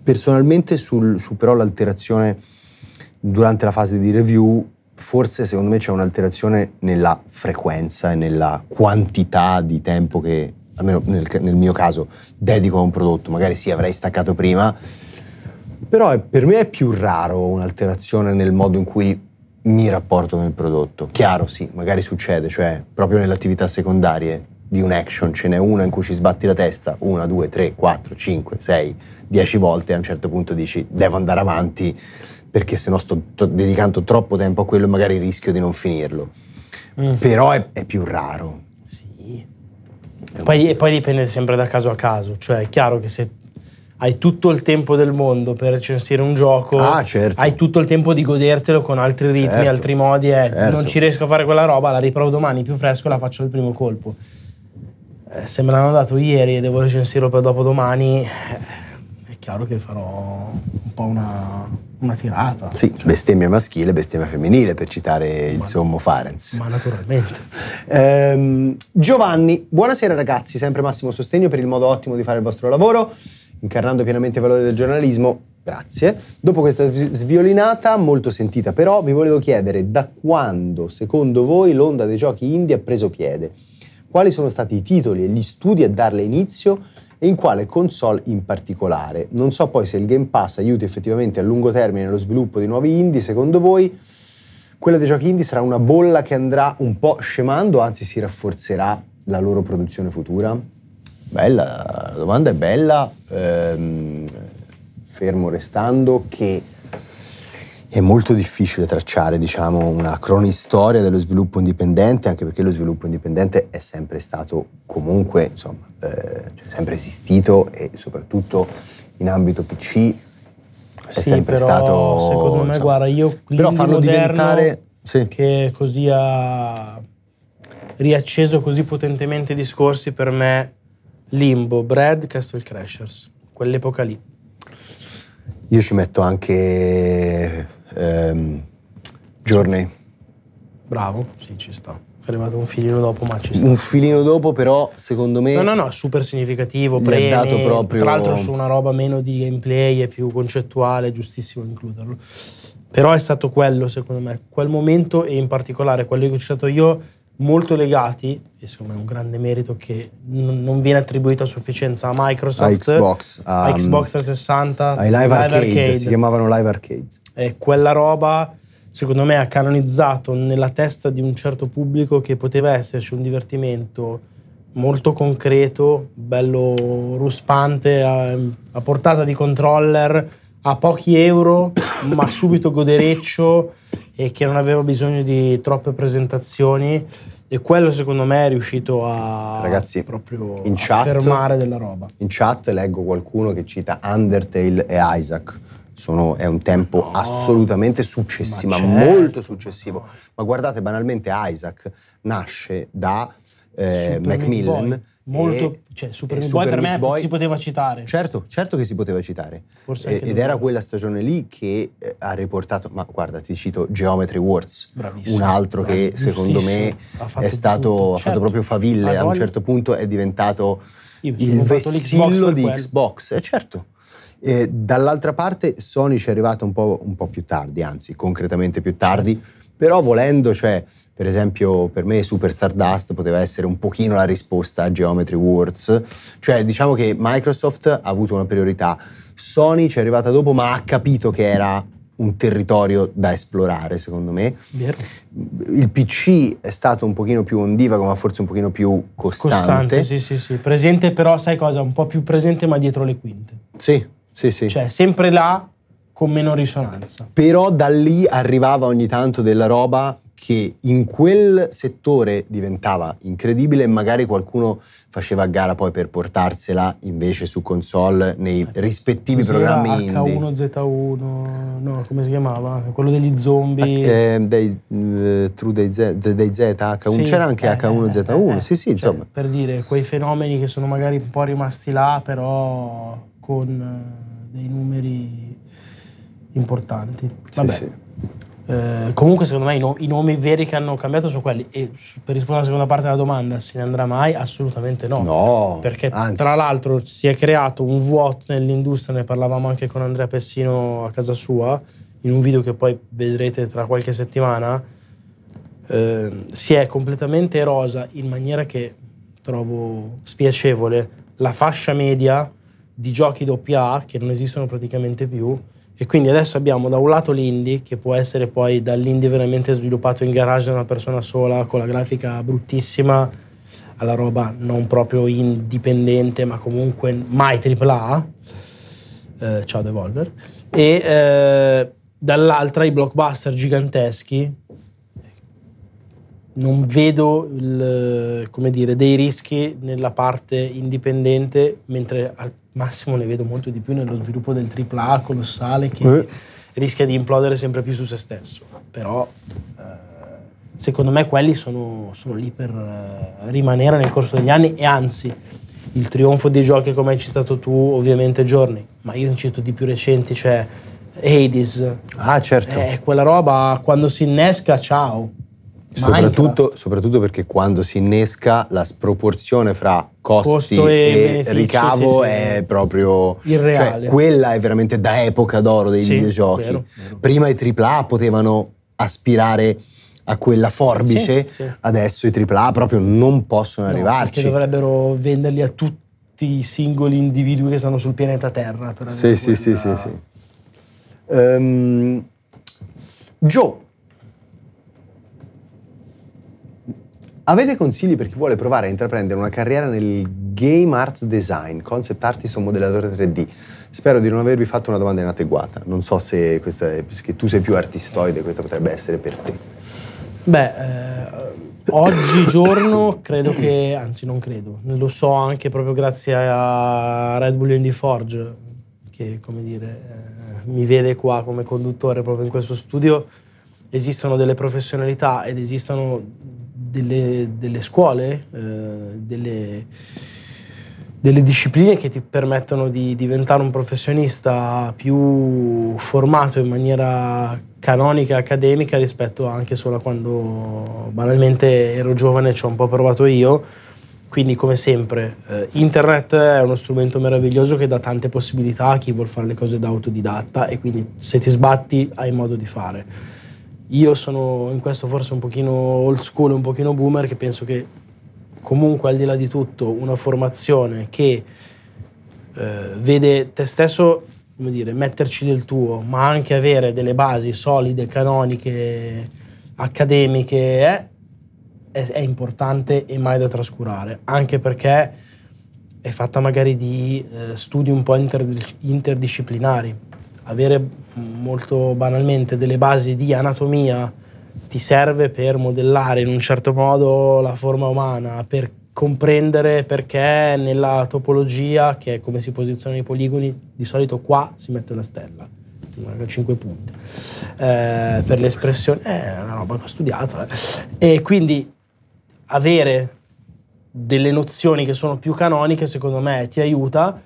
personalmente sul, su però l'alterazione durante la fase di review forse secondo me c'è un'alterazione nella frequenza e nella quantità di tempo che almeno nel, nel, mio caso, dedico a un prodotto, magari sì, avrei staccato prima, però è, per me è più raro un'alterazione nel modo in cui mi rapporto con il prodotto. Chiaro, sì, magari succede, cioè proprio nelle attività secondarie di un action ce n'è una in cui ci sbatti la testa, una, due, tre, quattro, cinque, sei, dieci volte e a un certo punto dici devo andare avanti perché se no sto, sto dedicando troppo tempo a quello e magari rischio di non finirlo. Mm. Però è, è più raro. Poi, e poi dipende sempre da caso a caso, cioè è chiaro che se hai tutto il tempo del mondo per recensire un gioco, ah, certo. hai tutto il tempo di godertelo con altri ritmi, certo. altri modi, eh, certo. non ci riesco a fare quella roba, la riprovo domani più fresco e la faccio al primo colpo. Eh, se me l'hanno dato ieri e devo recensirlo per dopodomani, eh, chiaro che farò un po' una, una tirata. Sì, bestemmia maschile, bestemmia femminile, per citare il ma, sommo Farenz. Ma naturalmente. Ehm, Giovanni, buonasera ragazzi, sempre massimo sostegno per il modo ottimo di fare il vostro lavoro. incarnando pienamente i valori del giornalismo. Grazie. Dopo questa sviolinata, molto sentita, però vi volevo chiedere da quando, secondo voi, l'onda dei giochi indie ha preso piede? Quali sono stati i titoli e gli studi a darle inizio e in quale console in particolare? Non so poi se il Game Pass aiuti effettivamente a lungo termine lo sviluppo di nuovi indie, secondo voi quella dei giochi indie sarà una bolla che andrà un po' scemando, anzi si rafforzerà la loro produzione futura? Bella, la domanda è bella, ehm, fermo restando che è molto difficile tracciare diciamo, una cronistoria dello sviluppo indipendente, anche perché lo sviluppo indipendente è sempre stato comunque, insomma, eh, cioè sempre esistito e soprattutto in ambito PC è Sì, sempre però, stato... Secondo me, insomma, guarda, io però farlo diventare... Sì. che così ha riacceso così potentemente i discorsi per me Limbo, Bread, Castle Crashers, quell'epoca lì. Io ci metto anche ehm, Journey. Bravo, sì, ci sta. È arrivato un filino dopo, ma ci sta. Un filino dopo, però, secondo me. No, no, no, super significativo, premi, dato proprio- tra l'altro su una roba meno di gameplay e più concettuale, è giustissimo includerlo. Però è stato quello, secondo me, quel momento e in particolare quello che ho citato io, molto legati, e secondo me è un grande merito che non viene attribuito a sufficienza a Microsoft, A Xbox, a- a Xbox 360, Ai live, arcade, si chiamavano live arcade. E quella roba, secondo me, ha canonizzato nella testa di un certo pubblico che poteva esserci un divertimento molto concreto, bello ruspante, a, a portata di controller, a pochi euro, ma subito godereccio e che non aveva bisogno di troppe presentazioni. E quello, secondo me, è riuscito a Ragazzi, proprio in chat- affermare della roba. In chat leggo qualcuno che cita Undertale e Isaac. Sono- è un tempo assolutamente successivo, ma ma certo, molto successivo. Ma guardate, banalmente Isaac nasce da eh, Macmillan. Molto, e- cioè, Super e Meat Boy per me Boy- si poteva citare. Certo, certo che si poteva citare. Anche ed era quella stagione lì che eh, ha riportato, ma guarda, ti cito Geometry Wars, Bravissimo. un altro che secondo me è stato, tutto. ha fatto Certo. proprio faville, Ha a un certo punto è diventato il vessillo di quello. Xbox, eh, certo. E dall'altra parte Sony ci è arrivata un po', un po' più tardi, anzi concretamente più tardi, però volendo, cioè per esempio per me Super Stardust poteva essere un pochino la risposta a Geometry Wars, cioè diciamo che Microsoft ha avuto una priorità, Sony ci è arrivata dopo ma ha capito che era un territorio da esplorare secondo me. Vero? Il PC è stato un pochino più ondivago ma forse un pochino più costante. Costante, sì, sì, sì. Presente però, sai cosa? Un po' più presente ma dietro le quinte. Sì, sì, sì. Cioè, sempre là con meno risonanza. Però da lì arrivava ogni tanto della roba che in quel settore diventava incredibile e magari qualcuno faceva a gara poi per portarsela invece su console nei rispettivi Cos'era programmi indie. H1Z1, no, come si chiamava? Quello degli zombie. Eh, dei, eh, True dei Z, dei Z, H1, Sì, c'era anche eh, H1Z1, eh, eh. sì sì, Cioè, insomma. Per dire, quei fenomeni che sono magari un po' rimasti là, però con eh, dei numeri importanti. Sì, Vabbè. sì. Eh, comunque, secondo me, i, no- i nomi veri che hanno cambiato sono quelli. E su- per rispondere alla seconda parte della domanda, se ne andrà mai? Assolutamente no. No, Perché anzi. tra l'altro si è creato un vuoto nell'industria, ne parlavamo anche con Andrea Pessino a casa sua, in un video che poi vedrete tra qualche settimana. eh, si è completamente erosa in maniera che trovo spiacevole la fascia media di giochi AA che non esistono praticamente più. E quindi adesso abbiamo da un lato l'indie che può essere poi dall'indie veramente sviluppato in garage da una persona sola con la grafica bruttissima alla roba non proprio indipendente ma comunque mai AAA eh, ciao Devolver. E eh, dall'altra i blockbuster giganteschi non vedo il- come dire, dei rischi nella parte indipendente, mentre al massimo ne vedo molto di più nello sviluppo del AAA colossale che Eh. rischia di implodere sempre più su se stesso. Però eh, secondo me quelli sono, sono lì per eh, rimanere nel corso degli anni e anzi il trionfo dei giochi come hai citato tu ovviamente Journey, ma io ne cito di più recenti, cioè Hades, Ah, certo. eh, quella roba quando si innesca, ciao. Soprattutto, soprattutto perché quando si innesca la sproporzione fra costi Costo e e, ricavo sì, sì. è proprio Irreale. Cioè, quella è veramente da epoca d'oro dei Sì, videogiochi. vero, vero. Prima i AAA potevano aspirare a quella forbice, adesso i AAA proprio non possono No, arrivarci. Perché dovrebbero venderli a tutti i singoli individui che stanno sul pianeta Terra. Per Sì, avere sì, sì, quella- sì, sì. Ehm, Joe, avete consigli per chi vuole provare a intraprendere una carriera nel game arts design, concept artist o modellatore 3D? Spero di non avervi fatto una domanda inadeguata. Non so se questa è, perché tu sei più artistoide, questo potrebbe essere per te. Beh, eh, oggigiorno credo che, anzi non credo, lo so anche proprio grazie a Red Bull Indie Forge, che come dire, eh, mi vede qua come conduttore proprio in questo studio, esistono delle professionalità ed esistono delle, delle scuole, eh, delle, delle discipline che ti permettono di diventare un professionista più formato in maniera canonica accademica rispetto anche solo a quando banalmente ero giovane e ci ho un po' provato io. Quindi come sempre eh, internet è uno strumento meraviglioso che dà tante possibilità a chi vuole fare le cose da autodidatta e quindi se ti sbatti hai modo di fare. Io sono in questo forse un pochino old school, un pochino boomer che penso che comunque al di là di tutto una formazione che eh, vede te stesso come dire, metterci del tuo, ma anche avere delle basi solide, canoniche, accademiche, eh, è, è importante e mai da trascurare, anche perché è fatta magari di eh, studi un po' interdis- interdisciplinari. Avere molto banalmente delle basi di anatomia ti serve per modellare in un certo modo la forma umana, per comprendere perché nella topologia, che è come si posizionano i poligoni, di solito qua si mette una stella, a 5 punti. Eh, per l'espressione, è una roba studiato. eh. E quindi avere delle nozioni che sono più canoniche, secondo me, ti aiuta.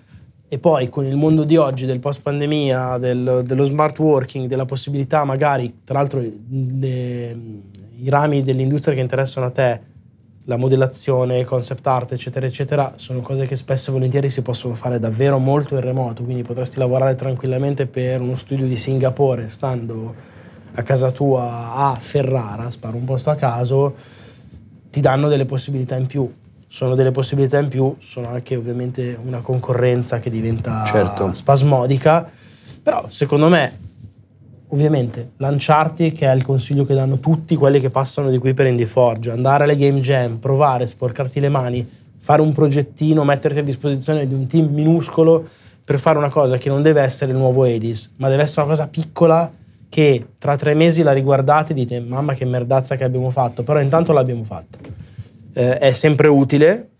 E poi con il mondo di oggi, del post pandemia, del- dello smart working, della possibilità magari, tra l'altro le- i rami dell'industria che interessano a te, la modellazione, concept art, eccetera, eccetera, sono cose che spesso e volentieri si possono fare davvero molto in remoto, quindi potresti lavorare tranquillamente per uno studio di Singapore, stando a casa tua a Ferrara, sparo un posto a caso, ti danno delle possibilità in più. Sono delle possibilità in più, sono anche ovviamente una concorrenza che diventa Certo. spasmodica, però secondo me ovviamente lanciarti che è il consiglio che danno tutti quelli che passano di qui per Indie Forge, andare alle game jam, provare, sporcarti le mani, fare un progettino, metterti a disposizione di un team minuscolo per fare una cosa che non deve essere il nuovo Edis, ma deve essere una cosa piccola che tra tre mesi la riguardate e dite mamma che merdazza che abbiamo fatto, però intanto l'abbiamo fatta. Eh, è sempre utile.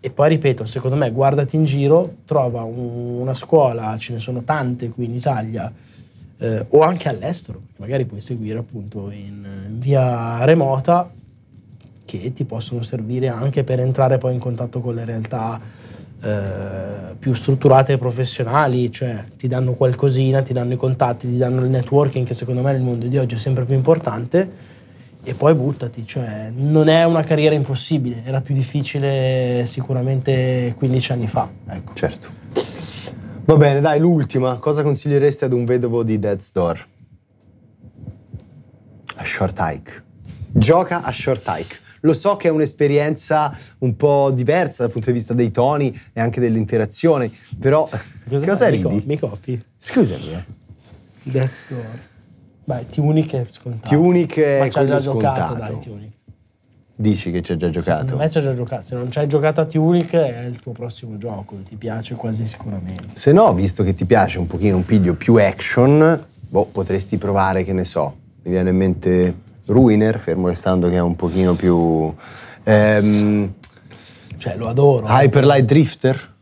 E poi ripeto, secondo me guardati in giro, trova un- una scuola, ce ne sono tante qui in Italia, eh, o anche all'estero, magari puoi seguire appunto in, in via remota, che ti possono servire anche per entrare poi in contatto con le realtà eh, più strutturate e professionali, cioè ti danno qualcosina, ti danno i contatti, ti danno il networking che secondo me nel mondo di oggi è sempre più importante e poi buttati, cioè non è una carriera impossibile, era più difficile sicuramente 15 anni fa, ecco. Certo. Va bene, dai, l'ultima. Cosa consiglieresti ad un vedovo di Death's Door? A short hike. Gioca a short hike. Lo so che è un'esperienza un po' diversa dal punto di vista dei toni e anche dell'interazione, però cosa, fai? Mi ridi? co- Mi copi? Scusami, eh. Death's Door. Beh, Tunic è scontato. Tunic è Ma ci hai già quello giocato, scontato. dai, Tunic. Dici che ci hai già giocato? Secondo me ci hai già giocato. Se non ci hai giocato a Tunic è il tuo prossimo gioco, ti piace quasi sicuramente. Se no, visto che ti piace un pochino un piglio più action, boh, potresti provare, che ne so, mi viene in mente Ruiner, fermo restando che è un pochino più... ehm, Cioè, lo adoro. Hyper Light Drifter?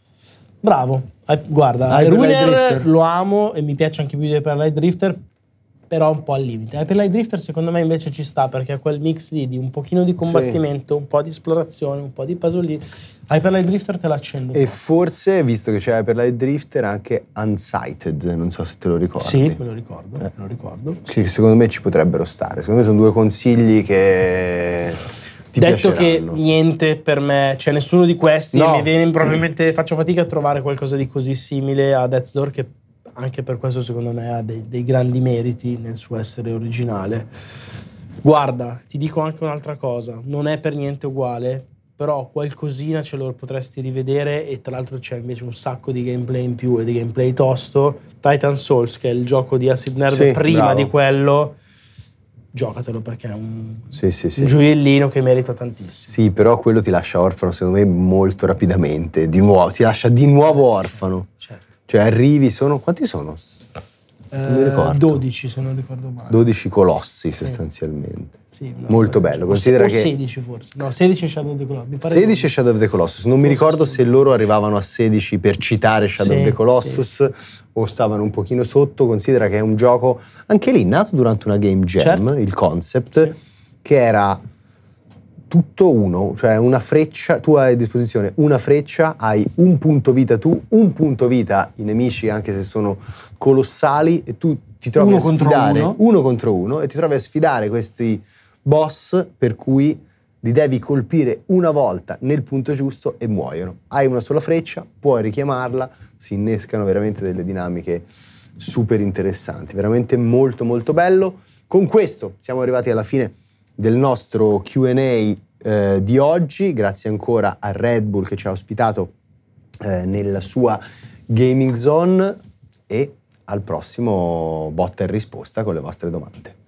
Bravo. Eh, Guarda, Hyper Ruiner Drifter. lo amo e mi piace anche più di Hyper Light Drifter però un po' al limite. Hyperlight Drifter secondo me invece ci sta perché ha quel mix lì di un pochino di combattimento, un po' di esplorazione, un po' di puzzle Hyperlight Drifter te l'accendo. E forse, visto che c'è Hyperlight Drifter, anche Unsighted, non so se te lo ricordi. Sì, me lo ricordo, eh. me lo ricordo. Sì, secondo me ci potrebbero stare. Secondo me sono due consigli che ti Detto che niente per me, c'è nessuno di questi, no. mi viene probabilmente faccio fatica a trovare qualcosa di così simile a Death's Door che anche per questo secondo me ha dei, dei grandi meriti nel suo essere originale. Guarda, ti dico anche un'altra cosa, non è per niente uguale, però qualcosina ce lo potresti rivedere e tra l'altro c'è invece un sacco di gameplay in più e di gameplay tosto. Titan Souls, che è il gioco di Acid Nerd sì, prima bravo. di quello, giocatelo perché è un, sì, sì, sì. un, gioiellino che merita tantissimo. Sì, però quello ti lascia orfano secondo me molto rapidamente, di nuovo, ti lascia di nuovo orfano. Certo. Cioè arrivi, sono... quanti sono? Eh, 12 se non ricordo male. 12 colossi sì. sostanzialmente. Sì, no, Molto bello. Considera o che 16 forse. No, 16 Shadow of the Colossus. 16 Shadow of the Colossus. Non forse mi ricordo se loro arrivavano a 16 per citare Shadow sì, of the Colossus sì. o stavano un pochino sotto. Considera che è un gioco anche lì nato durante una game jam, certo. il concept, che era tutto uno, cioè una freccia, tu hai a disposizione una freccia, hai un punto vita tu, un punto vita i nemici anche se sono colossali e tu ti trovi uno a sfidare uno. uno contro uno e ti trovi a sfidare questi boss per cui li devi colpire una volta nel punto giusto e muoiono. Hai una sola freccia, puoi richiamarla, si innescano veramente delle dinamiche super interessanti, veramente molto molto bello. Con questo siamo arrivati alla fine del nostro QA eh, di oggi. Grazie ancora a Red Bull che ci ha ospitato eh, nella sua gaming zone e al prossimo botta e risposta con le vostre domande.